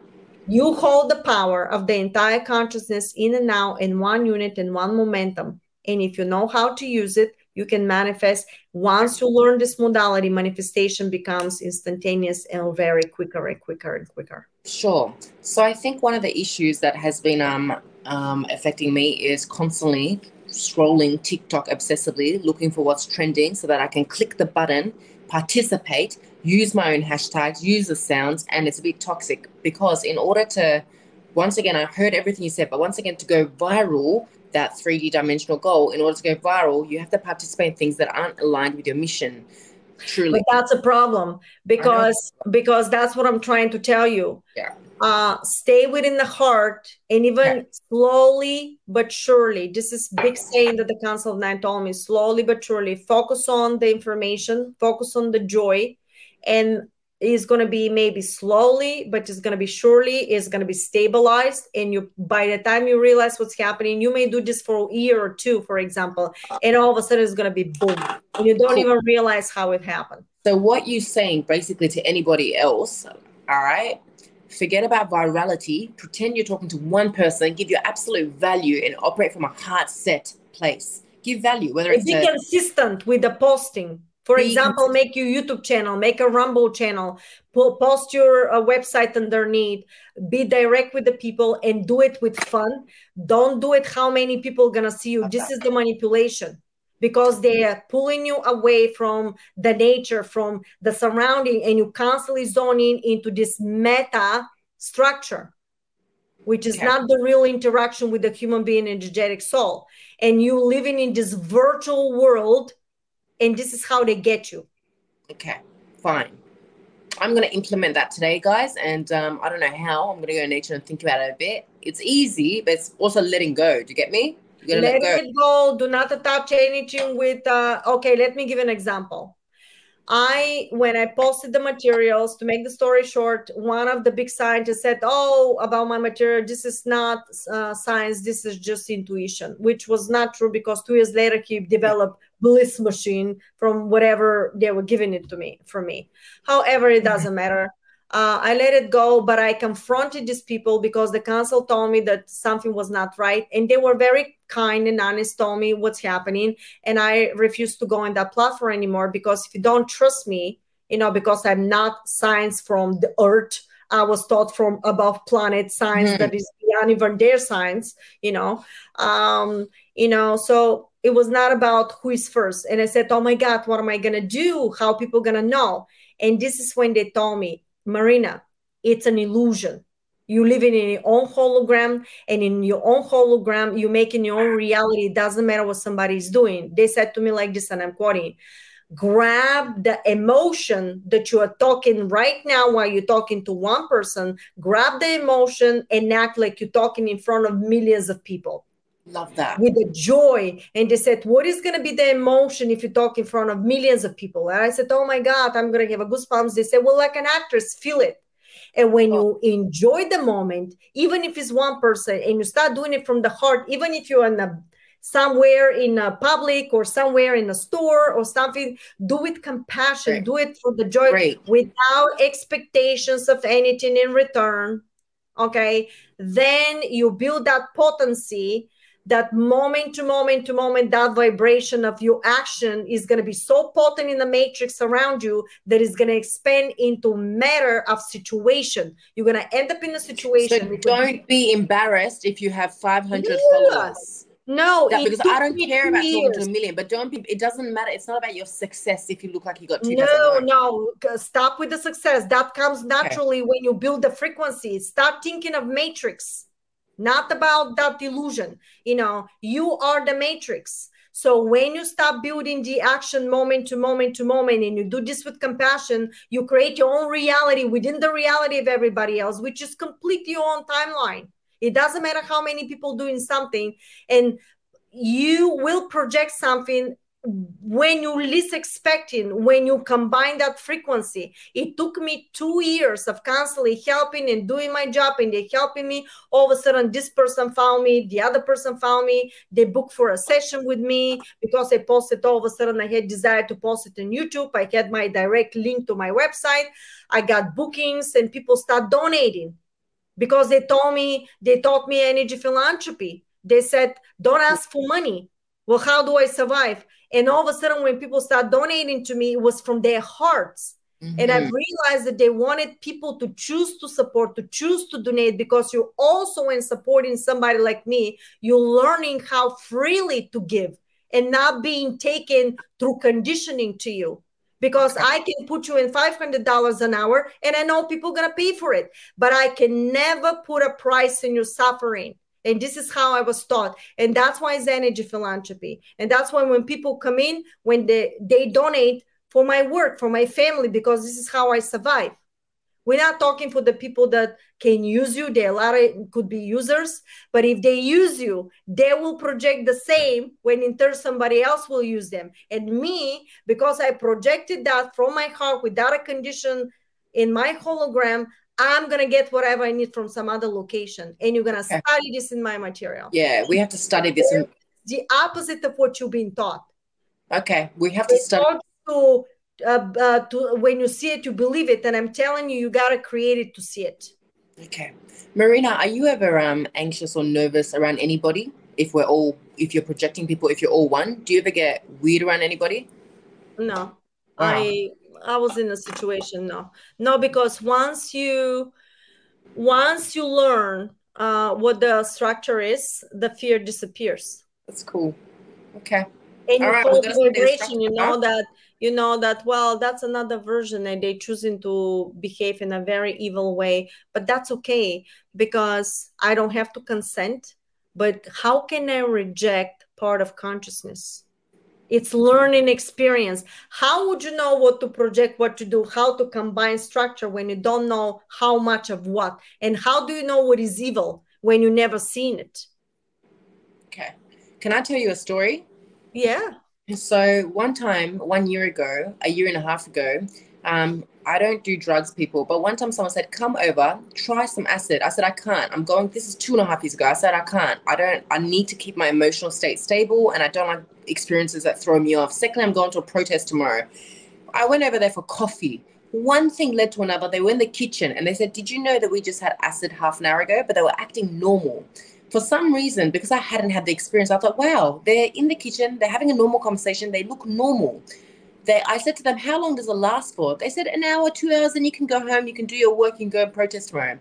You hold the power of the entire consciousness in and now in one unit in one momentum. And if you know how to use it, you can manifest. Once you learn this modality, manifestation becomes instantaneous and very quicker and quicker and quicker. Sure. So I think one of the issues that has been um, um, affecting me is constantly scrolling TikTok obsessively, looking for what's trending so that I can click the button, participate, use my own hashtags, use the sounds, and it's a bit toxic because in order to, once again, I heard everything you said, but once again, to go viral, that 3D dimensional goal, in order to go viral, you have to participate in things that aren't aligned with your mission. Truly. But that's a problem because because that's what I'm trying to tell you. Yeah. Uh, stay within the heart and even yeah. slowly but surely. This is big saying that the Council of Nine told me slowly but surely focus on the information, focus on the joy, and is going to be maybe slowly but it's going to be surely is going to be stabilized. And you by the time you realize what's happening you may do this for a year or two for example and all of a sudden it's going to be boom and you don't even realize how it happened. So what you're saying basically to anybody else all right forget about virality pretend you're talking to one person give your absolute value and operate from a heart set place. Give value whether it's be a- consistent with the posting for example, make your YouTube channel, make a Rumble channel, post your uh, website underneath, be direct with the people and do it with fun. Don't do it how many people gonna see you. Okay. This is the manipulation because they are pulling you away from the nature, from the surrounding, and you constantly zoning into this meta structure, which is not the real interaction with the human being energetic soul. And you living in this virtual world and this is how they get you okay fine I'm going to implement that today, guys. And um, I don't know how. I'm going to go in nature and think about it a bit. It's easy, but it's also letting go. Do you get me? let, let go. it go. Do not attach anything with. Uh, okay, let me give an example. I, when I posted the materials, to make the story short, one of the big scientists said, "Oh, about my material, this is not uh, science. This is just intuition," which was not true because two years later he developed bliss machine from whatever they were giving it to me for me. However, it doesn't matter. Uh, I let it go, but I confronted these people because the council told me that something was not right, and they were very kind and honest, told me what's happening, and I refused to go on that platform anymore because if you don't trust me, you know, because I'm not science from the earth, I was taught from above planet science mm-hmm. that is beyond even their science, you know, um, you know, so it was not about who is first, and I said, oh my God, what am I gonna do? How people gonna know? And this is when they told me Marina, it's an illusion. You live in your own hologram, and in your own hologram, you make in your own reality. It doesn't matter what somebody is doing. They said to me like this, and I'm quoting grab the emotion that you are talking right now while you're talking to one person grab the emotion and act like you're talking in front of millions of people Love that. With the joy. And they said, What is going to be the emotion if you talk in front of millions of people? And I said, Oh my God, I'm going to have a goosebumps. They said, Well, like an actress, feel it. And when oh. you enjoy the moment, even if it's one person and you start doing it from the heart, even if you're in a somewhere in a public or somewhere in a store or something do it compassion Great. do it for the joy Great. without expectations of anything in return okay then you build that potency that moment to moment to moment, that vibration of your action is going to be so potent in the matrix around you that it's going to expand into matter of situation. You're going to end up in a situation. So don't be embarrassed if you have 500 yeah. followers. No, that, because I don't care about talking to a million, but don't be. It doesn't matter. It's not about your success. If you look like you got two. No, no. Stop with the success. That comes naturally okay. when you build the frequency. Start thinking of matrix not about that illusion. You know, you are the matrix. So when you stop building the action moment to moment to moment and you do this with compassion, you create your own reality within the reality of everybody else, which is completely your own timeline. It doesn't matter how many people doing something, and you will project something when you least expecting when you combine that frequency it took me two years of constantly helping and doing my job and they helping me. All of a sudden this person found me the other person found me. They booked for a session with me because i posted all of a sudden i had desire to post it on youtube. I had my direct link to my website. I got bookings and people start donating because they told me they taught me energy philanthropy. They said don't ask for money. Well how do i survive and all of a sudden, when people start donating to me, it was from their hearts. Mm-hmm. And I realized that they wanted people to choose to support, to choose to donate, because you're also in supporting somebody like me, you're learning how freely to give and not being taken through conditioning to you. Because I can put you in $500 an hour and I know people are going to pay for it, but I can never put a price in your suffering. And this is how I was taught. And that's why it's energy philanthropy. And that's why when people come in, when they, they donate for my work, for my family, because this is how I survive. We're not talking for the people that can use you. There a lot of could be users, but if they use you, they will project the same when in turn somebody else will use them. And me, because I projected that from my heart without a condition in my hologram, I'm gonna get whatever I need from some other location, and you're gonna okay. study this in my material. Yeah, we have to study this. In- the opposite of what you've been taught. Okay, we have to study. To, uh, uh, to when you see it, you believe it, and I'm telling you, you gotta create it to see it. Okay, Marina, are you ever um anxious or nervous around anybody? If we're all, if you're projecting people, if you're all one, do you ever get weird around anybody? No, I I was in a situation no, no, because once you once you learn uh, what the structure is, the fear disappears. That's cool. Okay. And you right, the vibration, you know that you know that well that's another version and they choosing to behave in a very evil way but that's okay because i don't have to consent but how can i reject part of consciousness it's learning experience. How would you know what to project what to do how to combine structure when you don't know how much of what? And how do you know what is evil when you never seen it? Okay. Can i tell you a story? Yeah. So one time one year ago a year and a half ago um, I don't do drugs, people. But one time someone said, come over, try some acid. I said, I can't. I'm going, this is two and a half years ago. I said, I can't. I don't, I need to keep my emotional state stable and I don't like experiences that throw me off. Secondly, I'm going to a protest tomorrow. I went over there for coffee. One thing led to another. They were in the kitchen and they said, Did you know that we just had acid half an hour ago? But they were acting normal. For some reason, because I hadn't had the experience, I thought, wow, they're in the kitchen, they're having a normal conversation, they look normal they I said to them, How long does it last for? They said an hour, two hours, and you can go home, you can do your work, can go and protest tomorrow.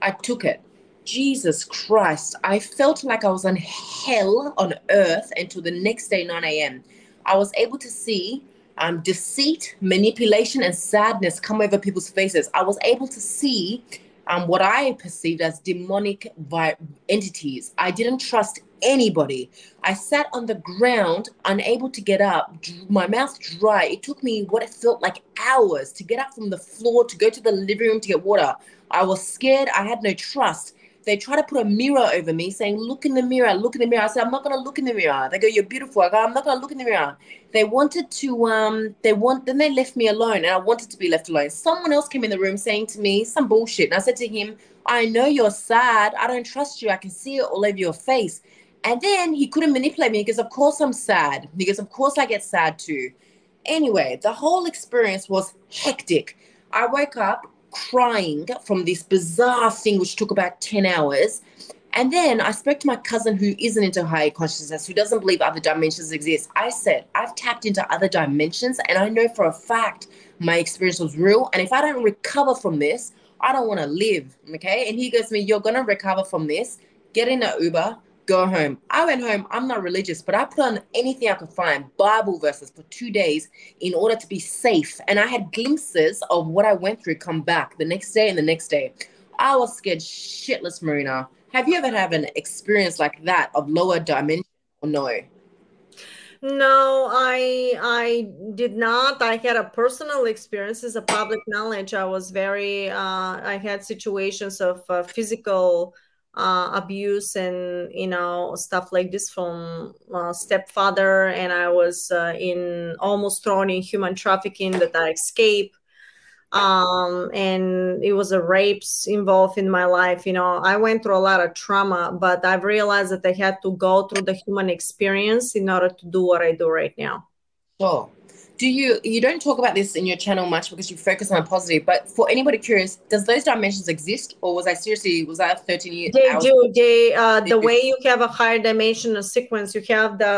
I took it. Jesus Christ. I felt like I was on hell on earth until the next day, 9 a.m. I was able to see um, deceit, manipulation, and sadness come over people's faces. I was able to see um, what I perceived as demonic vi- entities. I didn't trust anybody. I sat on the ground, unable to get up, my mouth dry. It took me what it felt like hours to get up from the floor, to go to the living room to get water. I was scared. I had no trust. They try to put a mirror over me saying, Look in the mirror, look in the mirror. I said, I'm not to look in the mirror. They go, You're beautiful. I go, I'm not to look in the mirror. They wanted to, um, they want, then they left me alone and I wanted to be left alone. Someone else came in the room saying to me some bullshit. And I said to him, I know you're sad. I don't trust you. I can see it all over your face. And then he couldn't manipulate me because, of course, I'm sad. Because, of course, I get sad too. Anyway, the whole experience was hectic. I woke up crying from this bizarre thing, which took about 10 hours. And then I spoke to my cousin who isn't into higher consciousness, who doesn't believe other dimensions exist. I said, I've tapped into other dimensions, and I know for a fact my experience was real. And if I don't recover from this, I don't want to live. Okay. And he goes to me, You're going to recover from this. Get in an Uber, go home. I went home. I'm not religious, but I put on anything I could find, Bible verses for two days in order to be safe. And I had glimpses of what I went through come back the next day and the next day. I was scared shitless, Marina. Have you ever had an experience like that of lower dimension or no? No, I I did not. I had a personal experience as a public knowledge. I was very uh, I had situations of uh, physical uh, abuse and you know stuff like this from uh, stepfather. And i was uh, in almost thrown in human trafficking that i escaped. Um, and it was a rapes involved in my life you know. I went through a lot of trauma but i've realized that i had to go through the human experience in order to do what i do right now. Sure do you you don't talk about this in your channel much because you focus on positive but for anybody curious does those dimensions exist? Or was i seriously was that 13 years they do. They uh the way you have a higher dimensional sequence you have the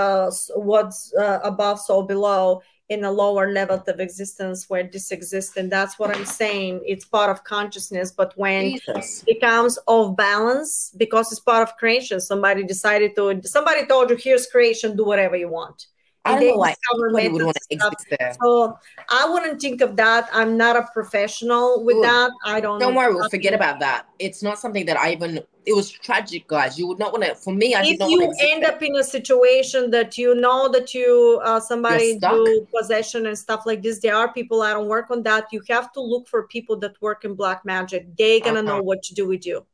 what's uh, above so below in a lower level of existence where this exists. And that's what i'm saying. It's part of consciousness but when Jesus. it becomes off balance because it's part of creation somebody decided to somebody told you here's creation do whatever you want I don't know why anybody would want to exist there. So I wouldn't think of that. I'm not a professional with Ooh. that. I don't. Don't worry, we'll forget about that. It's not something that I even. It was tragic, guys. You would not want to. For me, I if did not If you end there. up in a situation that you know that you uh, somebody do possession and stuff like this, there are people I don't work on that. You have to look for people that work in black magic. They're gonna uh-huh. know what to do with you.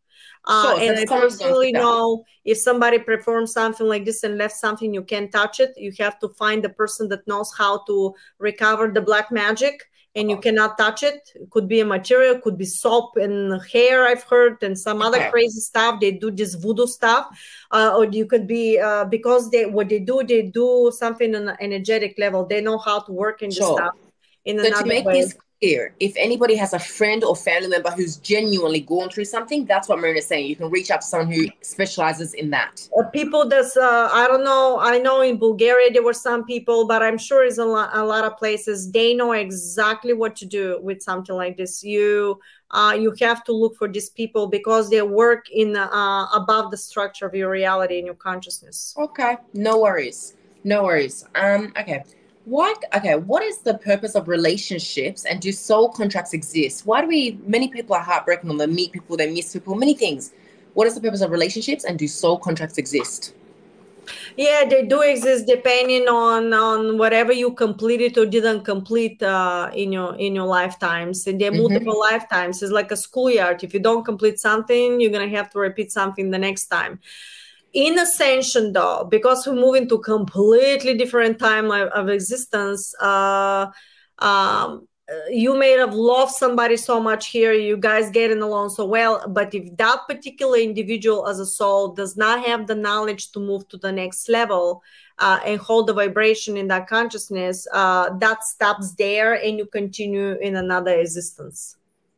Uh, and I personally know if somebody performs something like this and left something, you can't touch it. You have to find the person that knows how to recover the black magic and you cannot touch it. It could be a material, could be soap and hair, I've heard, and some other crazy stuff. They do this voodoo stuff. Uh, or you could be, uh, because they what they do, they do something on an energetic level. They know how to work in this stuff in so another to make way. this here. If anybody has a friend or family member who's genuinely going through something, that's what Marina is saying. You can reach out to someone who specializes in that. Uh, people that's uh, I don't know. I know in Bulgaria there were some people, but I'm sure it's a lot, a lot of places they know exactly what to do with something like this. You uh, you have to look for these people because they work in uh, above the structure of your reality and your consciousness. Okay, no worries, no worries. Um, okay what okay what is the purpose of relationships and do soul contracts exist? Why do we many people are heartbroken when they meet people they miss people many things. What is the purpose of relationships and do soul contracts exist? Yeah they do exist depending on on whatever you completed or didn't complete uh, in your in your lifetimes. And there are mm-hmm. multiple lifetimes. It's like a schoolyard. If you don't complete something you're gonna have to repeat something the next time in ascension though because we move into completely different time of, of existence uh um you may have loved somebody so much here you guys getting along so well but if that particular individual as a soul does not have the knowledge to move to the next level uh, and hold the vibration in that consciousness uh, that stops there and you continue in another existence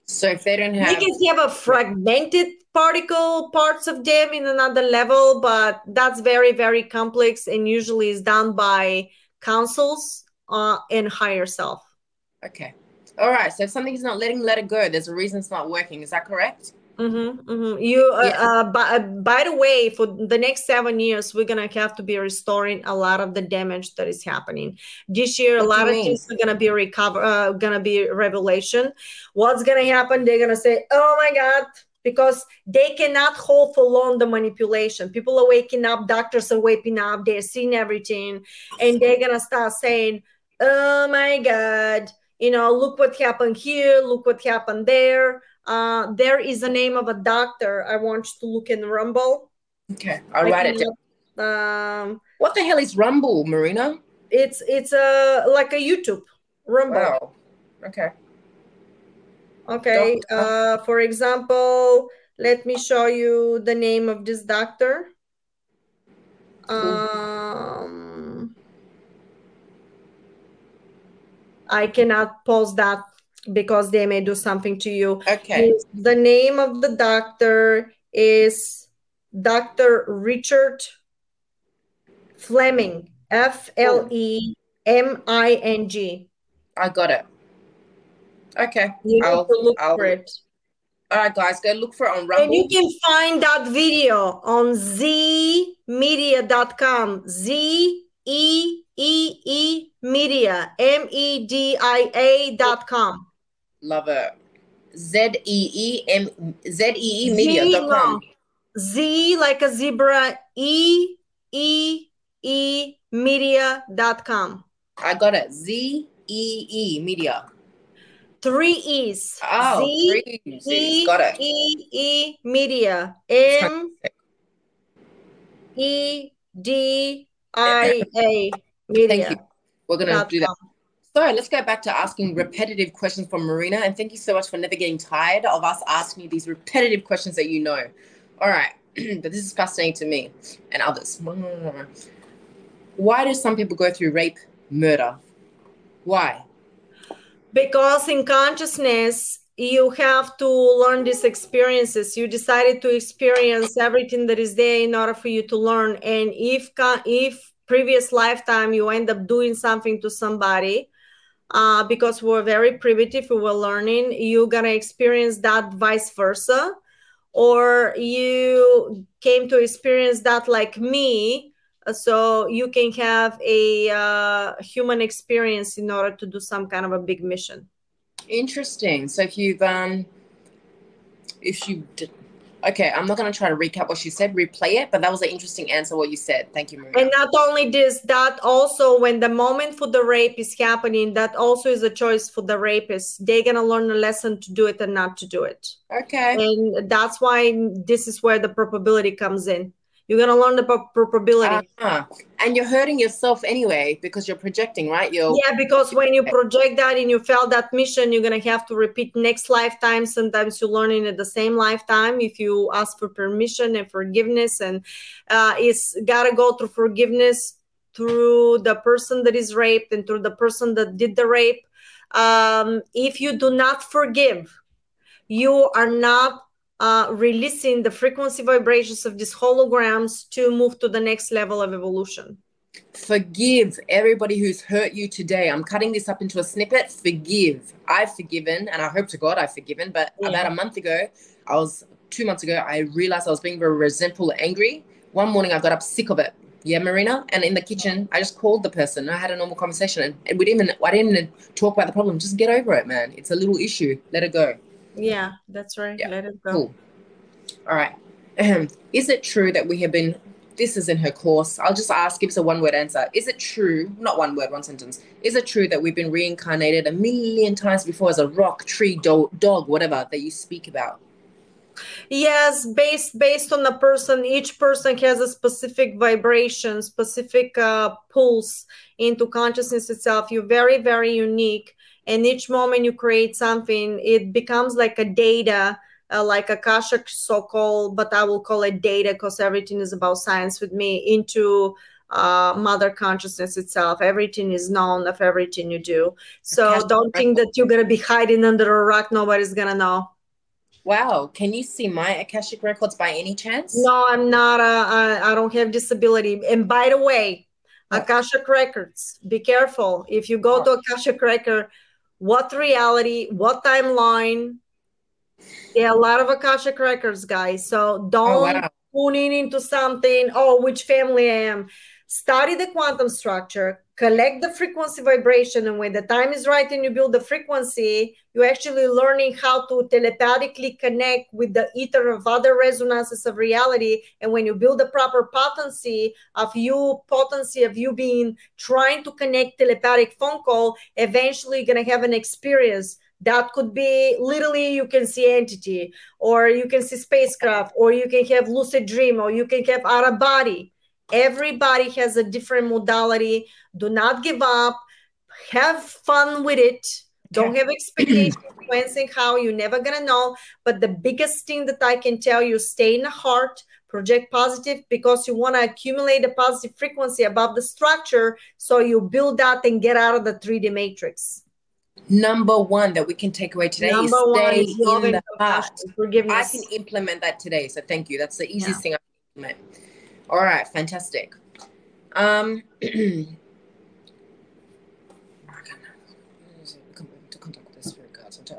so if they don't have you can have a fragmented particle parts of them in another level but that's very very complex and usually is done by councils uh, and higher self Okay. All right. So if something is not letting let it go, there's a reason it's not working. Is that correct? Mm-hmm, mm-hmm. You, uh, yeah. uh, by, uh, by the way, for the next seven years, we're gonna have to be restoring a lot of the damage that is happening this year. What a lot of mean? things are gonna be recover, uh, gonna be revelation. What's gonna happen? They're gonna say, "Oh my God." Because they cannot hold for long the manipulation. People are waking up, doctors are waking up, they're seeing everything, and they're gonna start saying, Oh my God, you know, look what happened here, look what happened there. Uh, there is a name of a doctor. I want you to look in Rumble. Okay, I'll I write it down. Um, what the hell is Rumble, Marina? It's it's a like a YouTube Rumble. Wow. Okay. Okay. Uh, for example, let me show you the name of this doctor. Um. I cannot post that because they may do something to you. Okay. The name of the doctor is Dr. Richard Fleming. F L oh. E M I N G. I got it. Okay. You I'll, to look I'll, for it. All right, guys, go look for it on Rumble. And you can find that video on zmedia.com. Z E E E Media, M E D I A dot com. Love it. Z E E M Z E E Media dot com. Z like a zebra, E E E Media dot com. I got it. Z E E Media. Three E's. Oh, Z three E got it. E E Media. M E D I A. Media. (laughs) Thank you. We're going to do that. So let's go back to asking repetitive questions from Marina. And thank you so much for never getting tired of us asking you these repetitive questions that you know. All right. (clears throat) but this is fascinating to me and others. Why do some people go through rape, murder? Why? Because in consciousness, you have to learn these experiences. You decided to experience everything that is there in order for you to learn. And if if previous lifetime you end up doing something to somebody uh, because we're very primitive we were learning you're gonna experience that vice versa or you came to experience that like me uh, so you can have a uh, human experience in order to do some kind of a big mission. Interesting. So if you've um if you did Okay, I'm not going to try to recap what she said, replay it, but that was an interesting answer what you said. Thank you, Maria. And not only this, that also when the moment for the rape is happening, that also is a choice for the rapist. They're going to learn a lesson to do it and not to do it. Okay. And that's why this is where the probability comes in. You're gonna learn the probability. Uh-huh. And you're hurting yourself anyway because you're projecting, right? You're yeah, because when you project that and you fail that mission, you're gonna have to repeat next lifetime. Sometimes you're learning at the same lifetime if you ask for permission and forgiveness, and uh, it's gotta go through forgiveness through the person that is raped and through the person that did the rape. Um, if you do not forgive, you are not uh, releasing the frequency vibrations of these holograms to move to the next level of evolution. Forgive everybody who's hurt you today. I'm cutting this up into a snippet. Forgive. I've forgiven, and I hope to God I've forgiven. But yeah. about a month ago, I was two months ago, I realized I was being very resentful angry. One morning, I got up sick of it. Yeah, Marina. And in the kitchen, I just called the person. I had a normal conversation, and, and we didn't even. I didn't even talk about the problem. Just get over it, man. It's a little issue. Let it go. Yeah, that's right. Yeah. Let it go. Cool. All right. Is it true that we have been this is in her course. I'll just ask, give us a one word answer. Is it true, not one word, one sentence, is it true that we've been reincarnated a million times before as a rock, tree, do- dog, whatever that you speak about? Yes, based based on the person, each person has a specific vibration, specific uh, pulse into consciousness itself. You're very, very unique. And each moment you create something, it becomes like a data uh, like Akashic so-called, but I will call it data because everything is about science with me into uh, mother consciousness itself. Everything is known of everything you do. So don't think that you're gonna be hiding under a rock. Nobody's gonna know. Wow, can you see my Akashic records by any chance? No, I'm not. Uh, I, I don't have disability. And by the way. Akashic records. Be careful if you go to Akashic record. What reality? What timeline? Yeah, a lot of Akashic records, guys. So don't oh, wow. tune in into something. Oh, which family I am. Study the quantum structure, collect the frequency vibration, and when the time is right and you build the frequency, you're actually learning how to telepathically connect with the ether of other resonances of reality. And when you build the proper potency of you, potency of you being trying to connect telepathic phone call, eventually you're gonna have an experience that could be literally you can see entity or you can see spacecraft or you can have lucid dream or you can have out of body everybody has a different modality do not give up have fun with it don't have expectations (clears throat) sequencing how you're never gonna know but the biggest thing that i can tell you stay in the heart project positive because you want to accumulate a positive frequency above the structure so you build that and get out of the 3d matrix number one that we can take away today number is stay is in the heart. I can implement that today. So thank you. That's the easiest yeah. thing I can implement. All right, fantastic. Um (clears throat)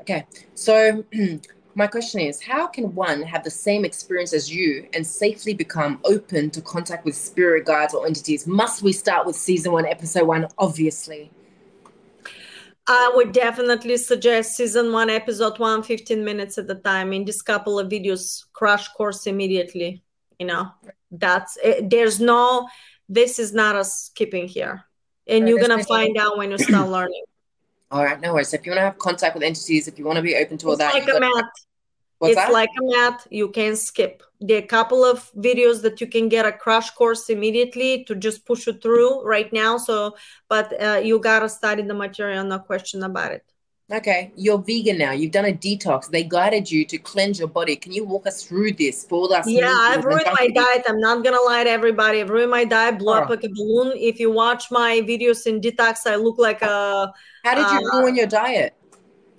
Okay, so (clears throat) my question is how can one have the same experience as you and safely become open to contact with spirit guides or entities? Must we start with season one, episode one? Obviously. I would definitely suggest season one, episode one, 15 minutes at a time. In this couple of videos, crash course immediately. You know, that's it. There's no, this is not a skipping here. And you're to find out when you start (clears throat) learning. All right, no worries. If you want to have contact with entities, if you want to be open to all it's that, like a math. What's it's that? like a math. You can skip. There are a couple of videos that you can get a crash course immediately to just push you through right now. So, but uh, you gotta study the material, no question about it. Okay, you're vegan now. You've done a detox. They guided you to cleanse your body. Can you walk us through this for us? Yeah, I've ruined my diet. I'm not gonna lie to everybody. I've ruined my diet. Blow oh. up like a balloon. If you watch my videos in detox, I look like a. How did you uh, ruin your diet?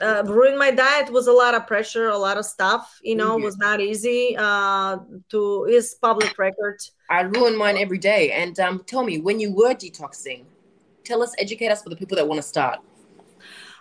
uh, ruined my diet was a lot of pressure a lot of stuff you know mm-hmm. was not easy uh, to is public record i ruin mine every day and um, tell me when you were detoxing tell us educate us for the people that want to start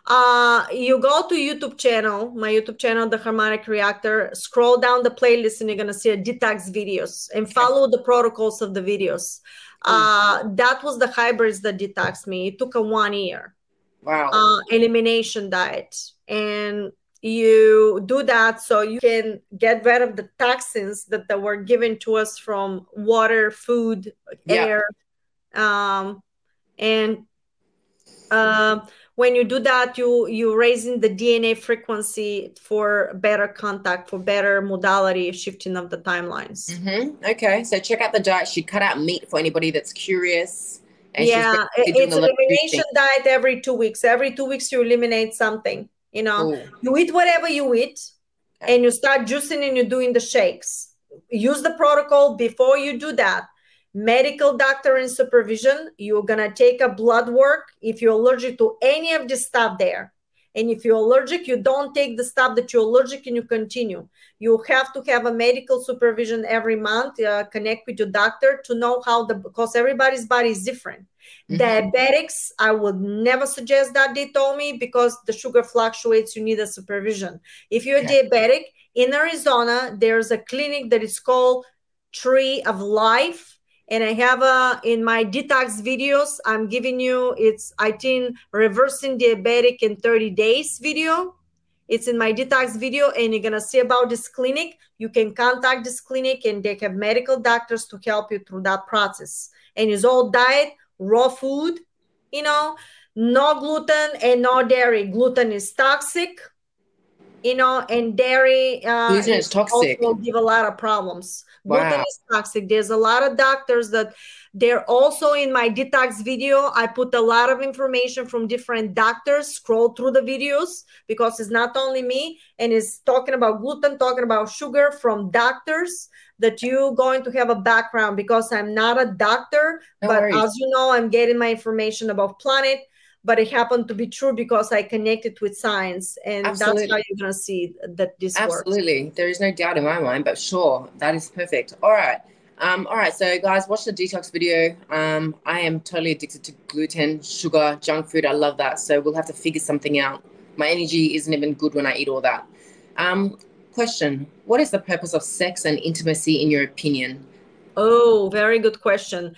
uh, you go to youtube channel my youtube channel the harmonic reactor scroll down the playlist and you're going to see a detox videos and follow the protocols of the videos uh, that was the hybrids that detoxed me it took a one year Wow. Uh, elimination diet. And you do that so you can get rid of the toxins that, that were given to us from water, food, yeah. air. Um, and uh, when you do that, you you raising the DNA frequency for better contact, for better modality shifting of the timelines. Mm-hmm. Okay, so check out the diet. She cut out meat for anybody that's curious. And yeah, it's elimination diet every two weeks. Every two weeks, you eliminate something. You know, Ooh. you eat whatever you eat, and you start juicing and you're doing the shakes. Use the protocol before you do that. Medical doctor in supervision. You're gonna take a blood work if you're allergic to any of the stuff there. And if you're allergic, you don't take the stuff that you're allergic and you continue. You have to have a medical supervision every month, uh, connect with your doctor to know how the, because everybody's body is different. Mm-hmm. Diabetics, I would never suggest that they told me because the sugar fluctuates, you need a supervision. If you're yeah. diabetic, in Arizona, there's a clinic that is called Tree of Life and I have a in my detox videos. I'm giving you it's I think reversing diabetic in 30 days video. it's in my detox video and you're gonna see about this clinic you can contact this clinic and they have medical doctors to help you through that process and it's all diet raw food you know no gluten and no dairy gluten is toxic you know and dairy uh, is toxic also give a lot of problems wow. gluten is toxic there's a lot of doctors that they're also in my detox video. I put a lot of information from different doctors. Scroll through the videos because it's not only me and it's talking about gluten, talking about sugar from doctors that you're going to have a background because I'm not a doctor, no but worries. as you know, I'm getting my information about planet. But it happened to be true because I connected with science, and Absolutely. that's how you're gonna see that this works. Absolutely, works. there is no doubt in my mind. But sure, that is perfect. All right. Um, all right, so guys, watch the detox video. Um, I am totally addicted to gluten, sugar, junk food. I love that. So we'll have to figure something out. My energy isn't even good when I eat all that. Um, question What is the purpose of sex and intimacy in your opinion? Oh, very good question.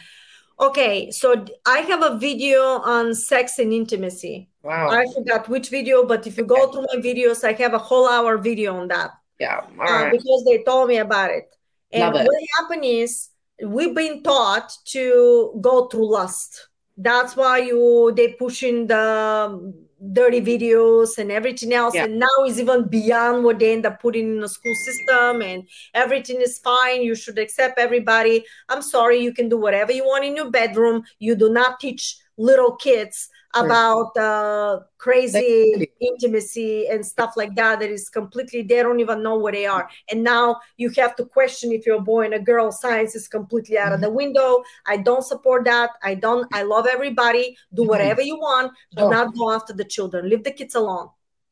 Okay, so I have a video on sex and intimacy. Wow. I forgot which video, but if you go through my videos, I have a whole hour video on that. Yeah. Uh, because they told me about it. And what happened is we've been taught to go through lust. That's why you they pushing the dirty videos and everything else. Yeah. And now is even beyond what they end up putting in the school system and everything is fine. You should accept everybody. I'm sorry, you can do whatever you want in your bedroom. You do not teach little kids about uh, crazy intimacy and stuff like that that is completely they don't even know where they are. And now you have to question if you're a boy and a girl science is completely out mm-hmm. of the window. I don't support that. I don't i love everybody. Do mm-hmm. whatever you want do oh. not go after the children. Leave the kids alone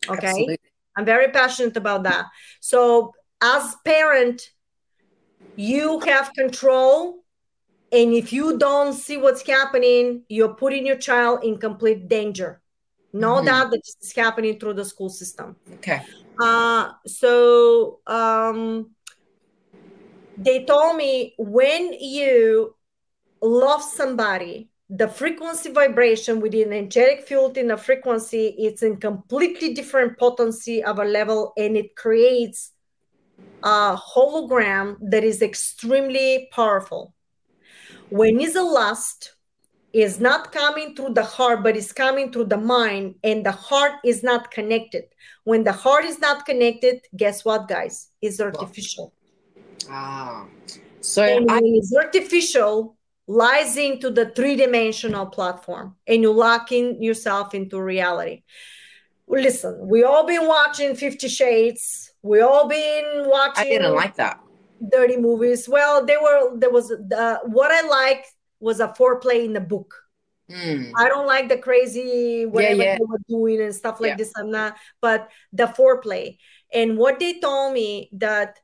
okay? Absolutely. i'm very passionate about that. So as parent you have control and if you don't see what's happening, you're putting your child in complete danger. No mm-hmm. doubt that this is happening through the school system. Okay. Uh, so um, they told me when you love somebody, the frequency vibration within energetic field in the frequency, it's in completely different potency of a level, and it creates a hologram that is extremely powerful when is a lust is not coming through the heart but is coming through the mind and the heart is not connected. When the heart is not connected guess what guys? It's artificial. Ah. So and I- when it's artificial lies into the three-dimensional platform and you lock in yourself into reality. Listen we all been watching 50 shades. We all been watching i didn't like that dirty movies. Well, they were there was the what I liked was a foreplay in the book. Mm. I don't like the crazy whatever yeah, yeah. they were doing and stuff like yeah. this. I'm not, but the foreplay and what they told me that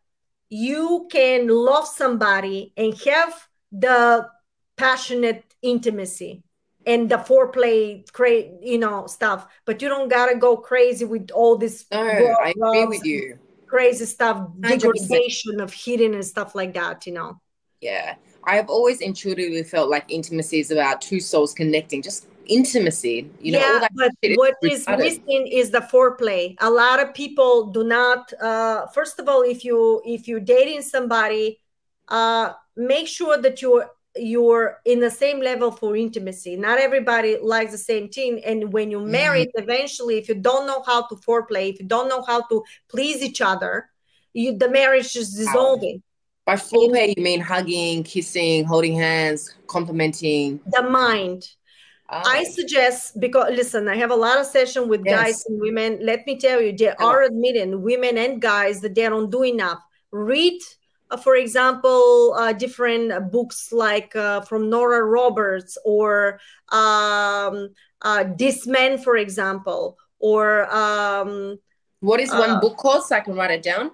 you can love somebody and have the passionate intimacy and the foreplay, cra- you know, stuff, but you don't gotta go crazy with all this. No, I agree with you crazy stuff, degradation of hidden and stuff like that, you know. Yeah. I have always intuitively felt like intimacy is about two souls connecting, just intimacy. You know, yeah, but what is missing is the foreplay. A lot of people do not. Uh, first of all, if you if you're dating somebody, uh, make sure that you're you're in the same level for intimacy. Not everybody likes the same thing. And when you marry, mm-hmm. eventually, if you don't know how to foreplay, if you don't know how to please each other, you the marriage is dissolving. By foreplay, you mean hugging, kissing, holding hands, complimenting. The mind. Oh. I suggest because listen, I have a lot of session with yes. guys and women. Let me tell you, they are admitting women and guys that they don't do enough. Read for example, uh, different books like uh, from Nora Roberts or um, uh, This Man, for example, or um, what is one uh, book called so I can write it down?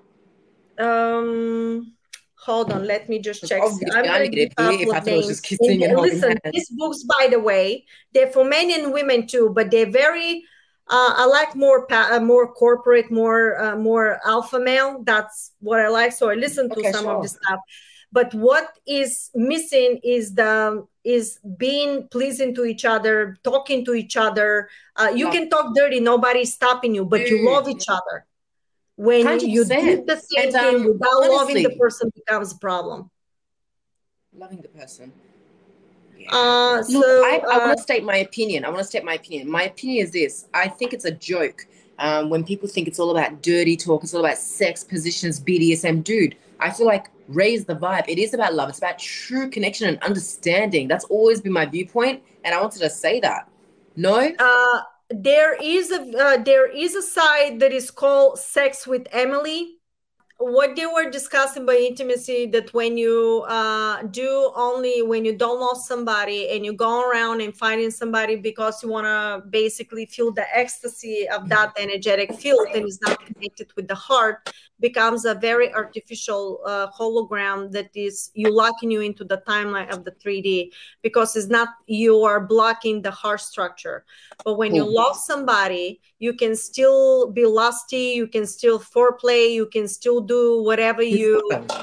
Um, hold on, let me just check. I'm going to if I thought just kissing and, and listen, these books, by the way, they're for men and women too, but they're very uh, I like more pa- uh, more corporate, more uh, more alpha male. That's what I like. So I listen to okay, some sure. of the stuff. But what is missing is the is being pleasing to each other, talking to each other. Uh, you can talk dirty, nobody's stopping you, but you love each other. when 100%. you do the same and, um, thing without honestly, loving the person becomes a problem loving the person uh, Look, I, I uh, want to state my opinion. I want to state my opinion. My opinion is this: I think it's a joke um, when people think it's all about dirty talk. It's all about sex positions, BDSM. Dude, I feel like raise the vibe. It is about love. It's about true connection and understanding. That's always been my viewpoint, and I wanted to say that. No. Uh, there is a uh, there is a site that is called Sex with Emily what they were discussing by intimacy that when you uh, do only when you don't love somebody and you go around and finding somebody because you want to basically feel the ecstasy of that energetic field and is not connected with the heart becomes a very artificial uh, hologram that is you locking you into the timeline of the 3d because it's not you are blocking the heart structure. But when you love somebody you can still be lusty you can still foreplay you can still do whatever you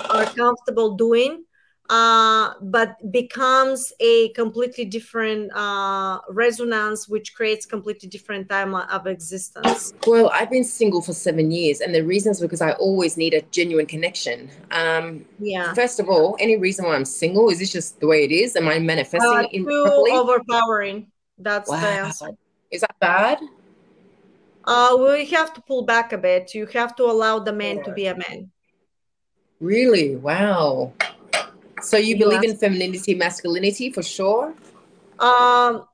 are comfortable doing uh, but becomes a completely different uh, resonance, which creates completely different time of existence. Well, I've been single for seven years, and the reason is because I always need a genuine connection. Um, yeah. First of all, any reason why I'm single is this just the way it is? Am I manifesting uh, it overpowering. That's wow. the answer. Is that bad? Uh, we have to pull back a bit. You have to allow the man to be a man. Really? Wow. So you believe in femininity, masculinity for sure? Um,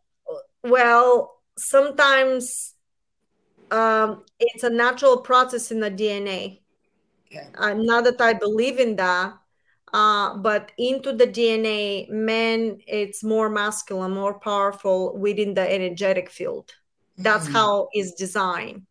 well, sometimes um, it's a natural process in the DNA. Okay. Uh, not that I believe in that, uh, but into the DNA, men, it's more masculine, more powerful within the energetic field. That's mm. how it's designed.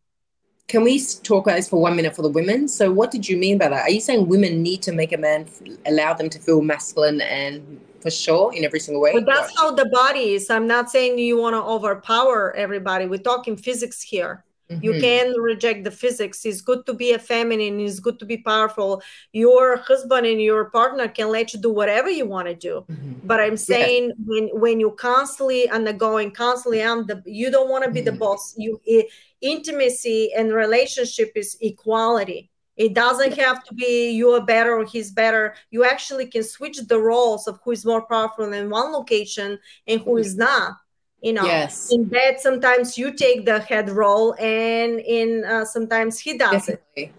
Can we talk about this for one minute for the women? So, what did you mean by that? Are you saying women need to make a man allow them to feel masculine and for sure in every single way? But that's how the body is. I'm not saying you want to overpower everybody. We're talking physics here. Mm-hmm. You can reject the physics. It's good to be a feminine. It's good to be powerful. Your husband and your partner can let you do whatever you want to do. Mm-hmm. But I'm saying yes. when when you constantly undergoing, constantly, I'm the. You don't want to be mm-hmm. the boss. You it, intimacy and relationship is equality. It doesn't have to be you are better or he's better. You actually can switch the roles of who is more powerful in one location and who is not you know yes. in bed sometimes you take the head role and in uh, sometimes he does Definitely. it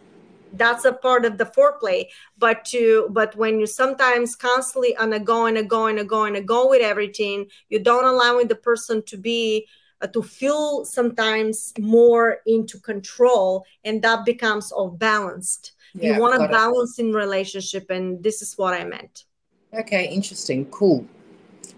that's a part of the foreplay but to but when you sometimes constantly on a go and a go and a go and a go with everything you don't allowing the person to be uh, to feel sometimes more into control and that becomes off balanced. Yeah, you want a balance in relationship and this is what i meant. Okay interesting cool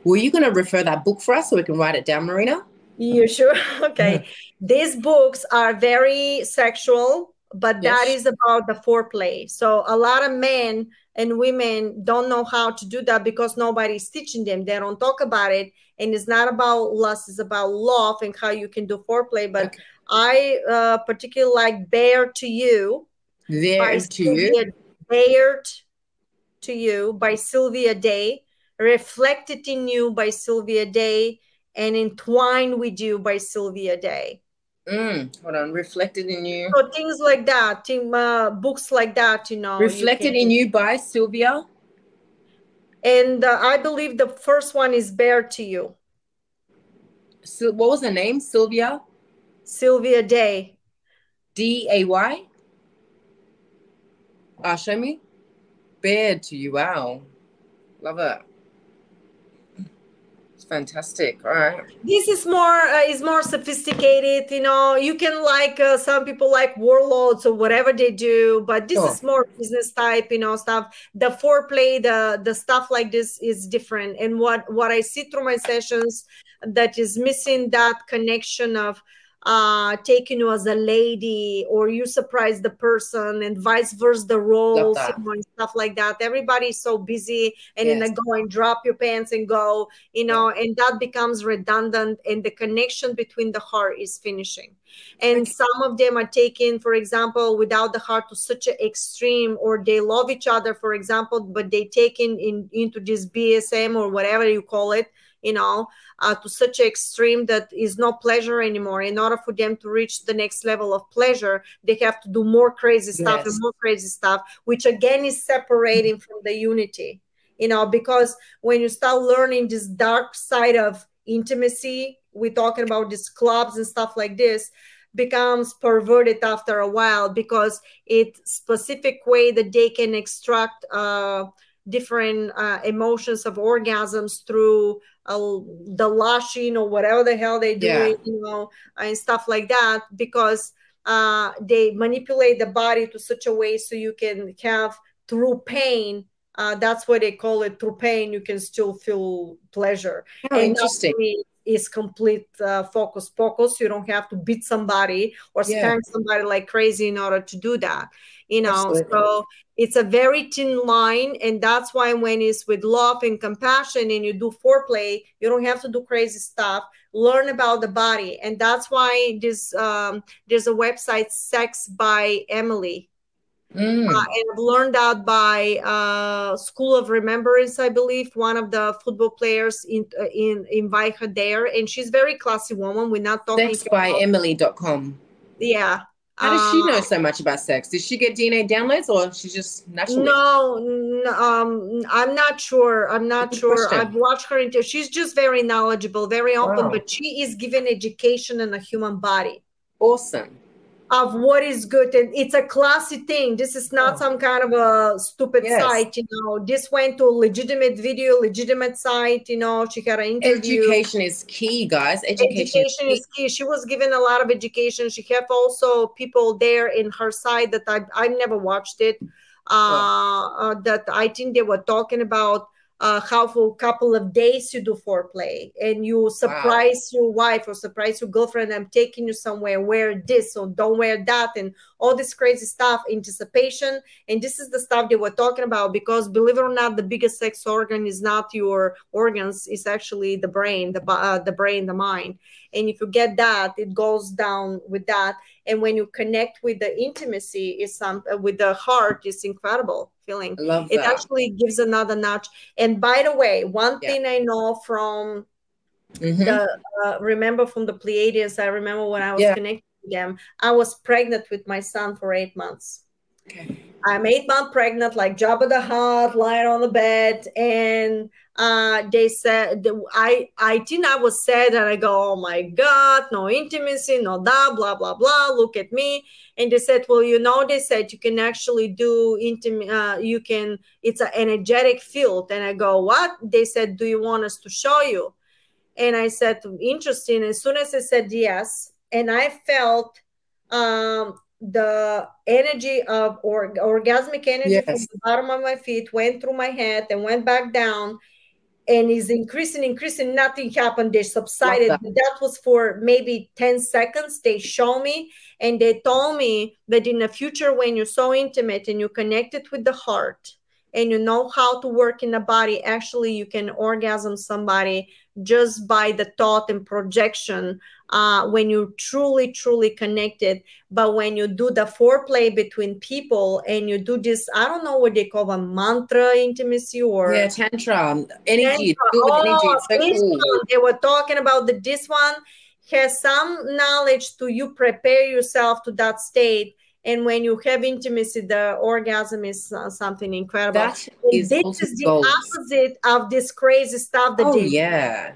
were you going to refer that book for us so we can write it down, Marina? You sure? (laughs) Okay. These books are very sexual, but yes. that is about the foreplay. So a lot of men and women don't know how to do that because nobody's teaching them. They don't talk about it. And it's not about lust, it's about love and how you can do foreplay. But okay. I uh, particularly like Bare to You. There to You. Bared to You by Sylvia Day Reflected in You by Sylvia Day, and Entwined with You by Sylvia Day. Mm, hold on, reflected in you. So things like that, team, uh, books like that, you know. Reflected you in you by Sylvia. And uh, I believe the first one is Bare to You. So what was the name? Sylvia. Sylvia Day. D A Y. Ah, show me. Bare to you. Wow, love it fantastic all right? This is more uh, is more sophisticated you know you can like uh, some people like warlords or whatever they do but this is more business type you know stuff. The foreplay the the stuff like this is different. And what what i see through my sessions that is missing that connection of uh taking you as a lady or you surprise the person and vice versa the roles and stuff like that everybody's so busy and yes. then go and drop your pants and go you know yeah. and that becomes redundant and the connection between the heart is finishing and okay. some of them are taken for example without the heart to such an extreme or they love each other for example but they taken in into this bsm or whatever you call it you know uh, to such an extreme that is no pleasure anymore in order for them to reach the next level of pleasure they have to do more crazy stuff yes. and more crazy stuff which again is separating from the unity you know because when you start learning this dark side of intimacy we're talking about these clubs and stuff like this becomes perverted after a while because it specific way that they can extract uh, different uh, emotions of orgasms through uh, the lashing or whatever the hell they do yeah. you know and stuff like that because uh, they manipulate the body to such a way so you can have through pain uh, that's what they call it through pain you can still feel pleasure oh, and interesting is complete uh, focus focus you don't have to beat somebody or yeah. spank somebody like crazy in order to do that you know Absolutely. so it's a very thin line and that's why when it's with love and compassion and you do foreplay you don't have to do crazy stuff learn about the body and that's why this um, there's a website sex by emily Mm. Uh, and I've learned that by uh, School of Remembrance, I believe. One of the football players in, uh, in invite her there, and she's very classy woman. We're not talking sex by Emily.com. Yeah. How does she know uh, so much about sex? Did she get DNA downloads, or she's just naturally? No, no um, I'm not sure. I'm not Good sure. Question. I've watched her into. She's just very knowledgeable, very open, wow. but she is given education in a human body. Awesome of what is good and it's a classy thing this is not oh. some kind of a stupid yes. site you know this went to a legitimate video legitimate site you know she had an interview education is key guys education, education is, key. is, key. she was given a lot of education she have also people there in her side that i i've never watched it uh, oh. uh that i think they were talking about uh, for a couple of days you do foreplay. And you surprise wow. your wife or surprise your girlfriend i'm taking you somewhere wear this or don't wear that and all this crazy stuff anticipation. And this is the stuff they were talking about because believe it or not the biggest sex organ is not your organs it's actually the brain the, uh, the brain the mind. And if you get that it goes down with that and when you connect with the intimacy is some uh, with the heart is incredible feeling it actually gives another notch and by the way one yeah. thing i know from mm-hmm. the uh, remember from the pleiadians i remember when i was yeah. connected with them i was pregnant with my son for eight months okay. i'm eight months pregnant like Jabba the Hutt lying on the bed and uh, they said I I think I was sad and I go, oh my god, no intimacy, no that, blah blah blah. Look at me, and they said, well, you know, they said you can actually do intimate. Uh, you can. It's an energetic field, and I go, what? They said, do you want us to show you? And I said, interesting. As soon as I said yes, and I felt um, the energy of or orgasmic energy yes. from the bottom of my feet went through my head and went back down and is increasing, increasing. Nothing happened. They subsided. That. that was for maybe 10 seconds. They show me and they told me that in the future, when you're so intimate and you connected with the heart and you know how to work in the body, actually you can orgasm somebody just by the thought and projection uh, when you're truly, truly connected. But when you do the foreplay between people and you do this, I don't know what they call a mantra intimacy or yeah, tantra, energy, tantra. Oh, energy. So cool. They were talking about that this one has some knowledge to you prepare yourself to that state and when you have intimacy the orgasm is uh, something incredible that is this is the gold. opposite of this crazy stuff that oh, they yeah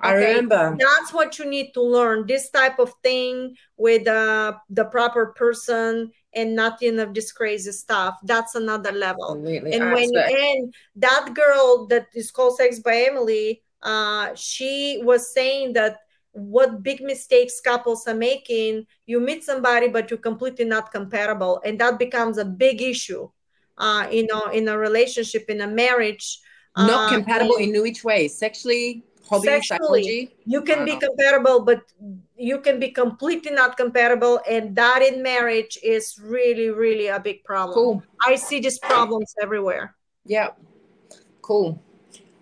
I remember. That's what you need to learn. This type of thing with uh, the proper person and nothing of this crazy stuff. That's another level. Completely and when you and that girl that is called Sex by Emily, uh, she was saying that what big mistakes couples are making, you meet somebody but you're completely not compatible, and that becomes a big issue. Uh, you know, in a relationship, in a marriage. Not uh, compatible in which way? Sexually, hobby Sexually, psychology you can be know. compatible but you can be completely not compatible and that in marriage is really really a big problem cool i see these problems everywhere yeah cool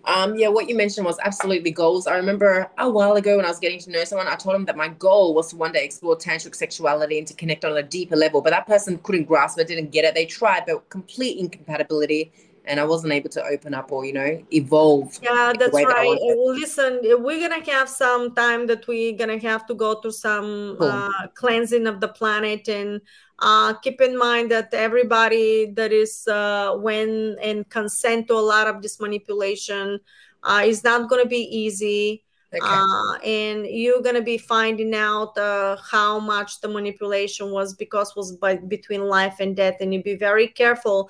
Um, yeah, what you mentioned was absolutely goals. I remember a while ago when I was getting to know someone, I told them that my goal was to one day explore tantric sexuality and to connect on a deeper level. But that person couldn't grasp it, didn't get it. They tried, but complete incompatibility. And I wasn't able to open up or, you know, evolve. Yeah, that's right. That Listen, we're going to have some time that we're going to have to go through some cool. uh, cleansing of the planet and uh, keep in mind that everybody that is uh, when and consent to a lot of this manipulation uh, is not going to be easy. Okay. Uh, and you're going to be finding out uh, how much the manipulation was because was by, between life and death and you be very careful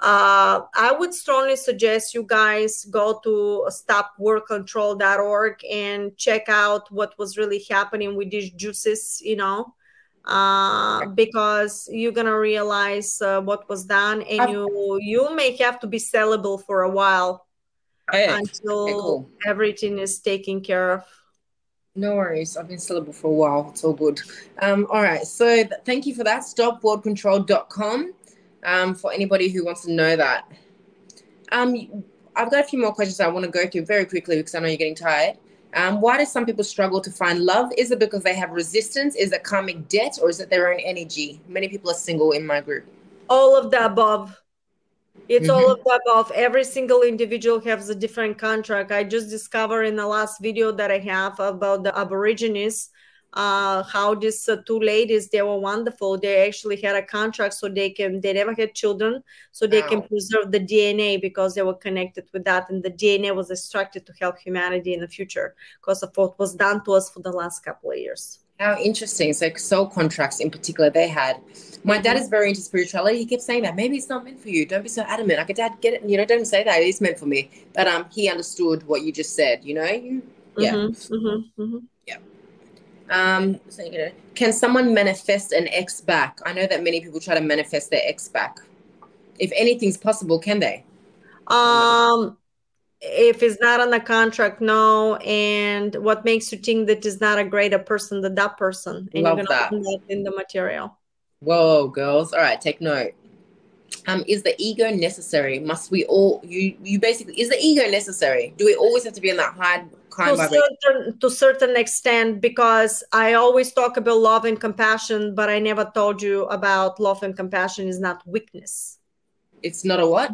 uh, I would strongly suggest you guys go to stopworldcontrol.org and check out what was really happening with these juices, you know, uh, because you're gonna realize uh, what was done, and I've, you you may have to be sellable for a while hey, until hey, cool. everything is taken care of. No worries. I've been sellable for a while. It's all good. Um, all right. So th- thank you for that. Stopworldcontrol.com um, for anybody who wants to know that. Um, I've got a few more questions I want to go through very quickly because I know you're getting tired. Um, why do some people struggle to find love? Is it because they have resistance? Is it karmic debt or is it their own energy? Many people are single in my group. All of the above. It's mm-hmm. all of the above. Every single individual has a different contract. I just discovered in the last video that I have about the Aborigines uh, how these uh, two ladies they were wonderful. They actually had a contract so they can they never had children so they wow. can preserve the dna because they were connected with that and the dna was extracted to help humanity in the future. Because of what was done to us for the last couple of years. How interesting. So soul contracts in particular they had. My dad is very into spirituality. He kept saying that maybe it's not meant for you. Don't be so adamant. Like dad get it. You know don't say that. It's meant for me. But um he understood what you just said you know? You, yeah. Mm-hmm, mm-hmm, mm-hmm. yeah um, so, you know, can someone manifest an ex back? I know that many people try to manifest their ex back. If anything's possible, can they? Um, if it's not on the contract, no. And what makes you think that is not a greater person than that person? And Love you're gonna that. that in the material. Whoa, girls! All right, take note. Um, is the ego necessary? Must we all you you basically is the ego necessary? Do we always have to be in that high to certain, to certain extent because i always talk about love and compassion but i never told you about love and compassion is not weakness. It's not a what?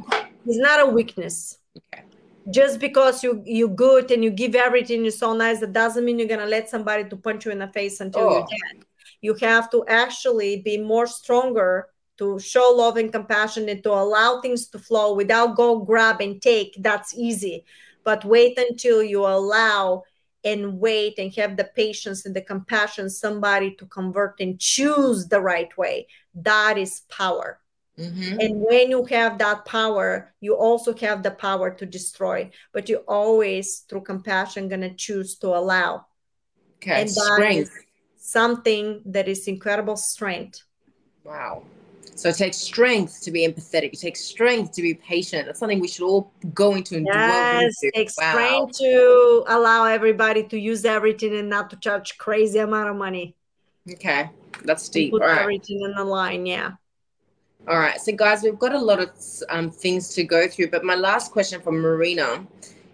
It's not a weakness. Okay. Just because you you good and you give everything you're so nice that doesn't mean you're gonna let somebody to punch you in the face until oh. you're dead. You have to actually be more stronger to show love and compassion and to allow things to flow without go grab and take. That's easy but wait until you allow and wait and have the patience and the compassion somebody to convert and choose the right way. That is power. Mm-hmm. and when you have that power you also have the power to destroy but you always through compassion gonna choose to allow. Okay and that strength. something that is incredible strength. Wow so it takes strength to be empathetic. It takes strength to be patient. That's something we should all go into and yes, into. It takes wow. strength to allow everybody to use everything and not to charge crazy amount of money. Okay, that's deep. Put everything in the line, yeah. All right, so guys, we've got a lot of um, things to go through, but my last question from Marina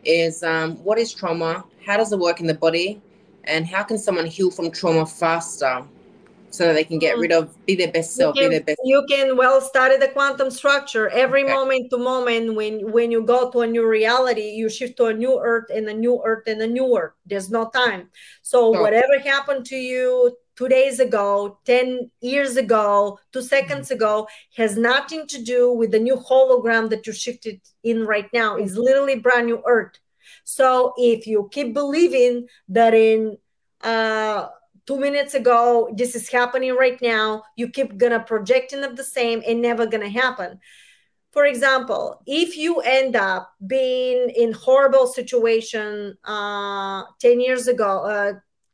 is: um, What is trauma? How does it work in the body? And how can someone heal from trauma faster? So that they can get mm. rid of be their best self can, be their best. you can well study the quantum structure. Every okay. moment to moment when when you go to a new reality you shift to a new earth and a new earth and a new earth. There's no time. So whatever happened to you two days ago 10 years ago 2 seconds mm-hmm. ago has nothing to do with the new hologram that you shifted in right now. It's literally brand new earth. So if you keep believing that in uh two minutes ago this is happening right now. You keep gonna projecting of the same and never gonna happen. For example if you end up being in horrible situation uh, 10 years ago uh,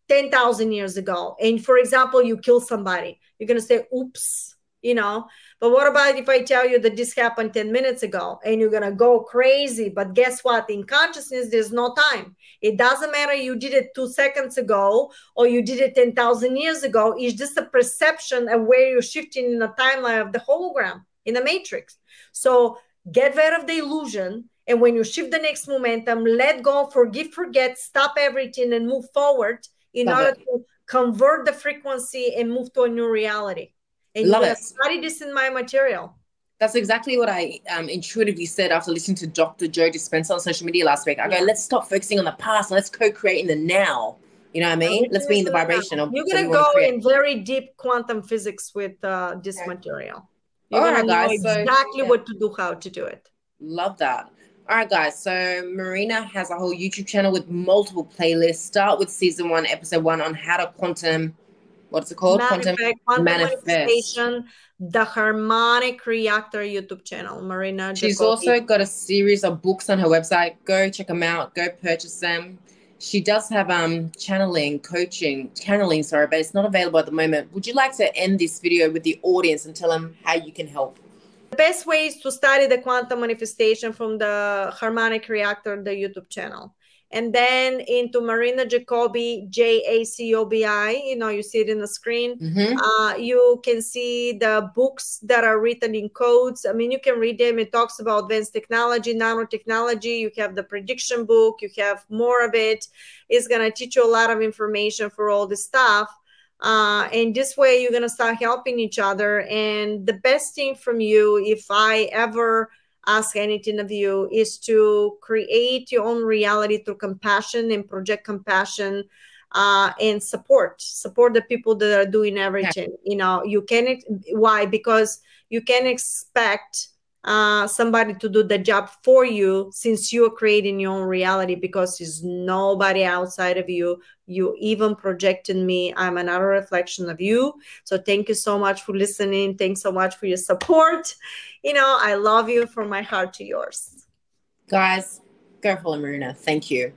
10,000 years ago and for example you kill somebody you're gonna say oops you know but what about if I tell you that this happened 10 minutes ago and you're going to go crazy? But guess what? In consciousness, there's no time. It doesn't matter you did it two seconds ago or you did it 10,000 years ago. It's just a perception of where you're shifting in the timeline of the hologram in the matrix. So get rid of the illusion. And when you shift the next momentum, let go, forgive, forget, stop everything, and move forward in Love order it. to convert the frequency and move to a new reality. And Love it. study this in my material. That's exactly what I um, intuitively said after listening to Dr. Joe Dispenza on social media last week. I yeah. go, let's stop focusing on the past and let's co-create in the now. You know what I mean? Let's be in the vibration of. You're gonna go in very deep quantum physics with uh, this okay. material. You're All right, guys. Exactly so, yeah. what to do, how to do it. Love that. All right, guys. So Marina has a whole YouTube channel with multiple playlists. Start with season one, episode one on how to quantum. What's it called? Manifest, quantum, quantum manifestation. The Harmonic Reactor YouTube channel, Marina. She's also got a series of books on her website. Go check them out. Go purchase them she does have um channeling coaching channeling sorry but it's not available at the moment would you like to end this video with the audience and tell them how you can help the best way is to study the quantum manifestation from the harmonic reactor the youtube channel and then into Marina Jacobi, J A C O B I. You know, you see it in the screen. Mm-hmm. Uh, you can see the books that are written in codes. I mean, you can read them. It talks about advanced technology, nanotechnology. You have the prediction book. You have more of it. It's gonna teach you a lot of information for all this stuff. Uh, and this way, you're gonna start helping each other. And the best thing from you, if I ever ask anything of you is to create your own reality through compassion and project compassion uh, and support. Support the people that are doing everything. You know you can why? Because you can expect uh, somebody to do the job for you since you're creating your own reality because there's nobody outside of you you even projected me i'm another reflection of you. So thank you so much for listening. Thanks so much for your support. You know i love you from my heart to yours. Guys go follow marina. Thank you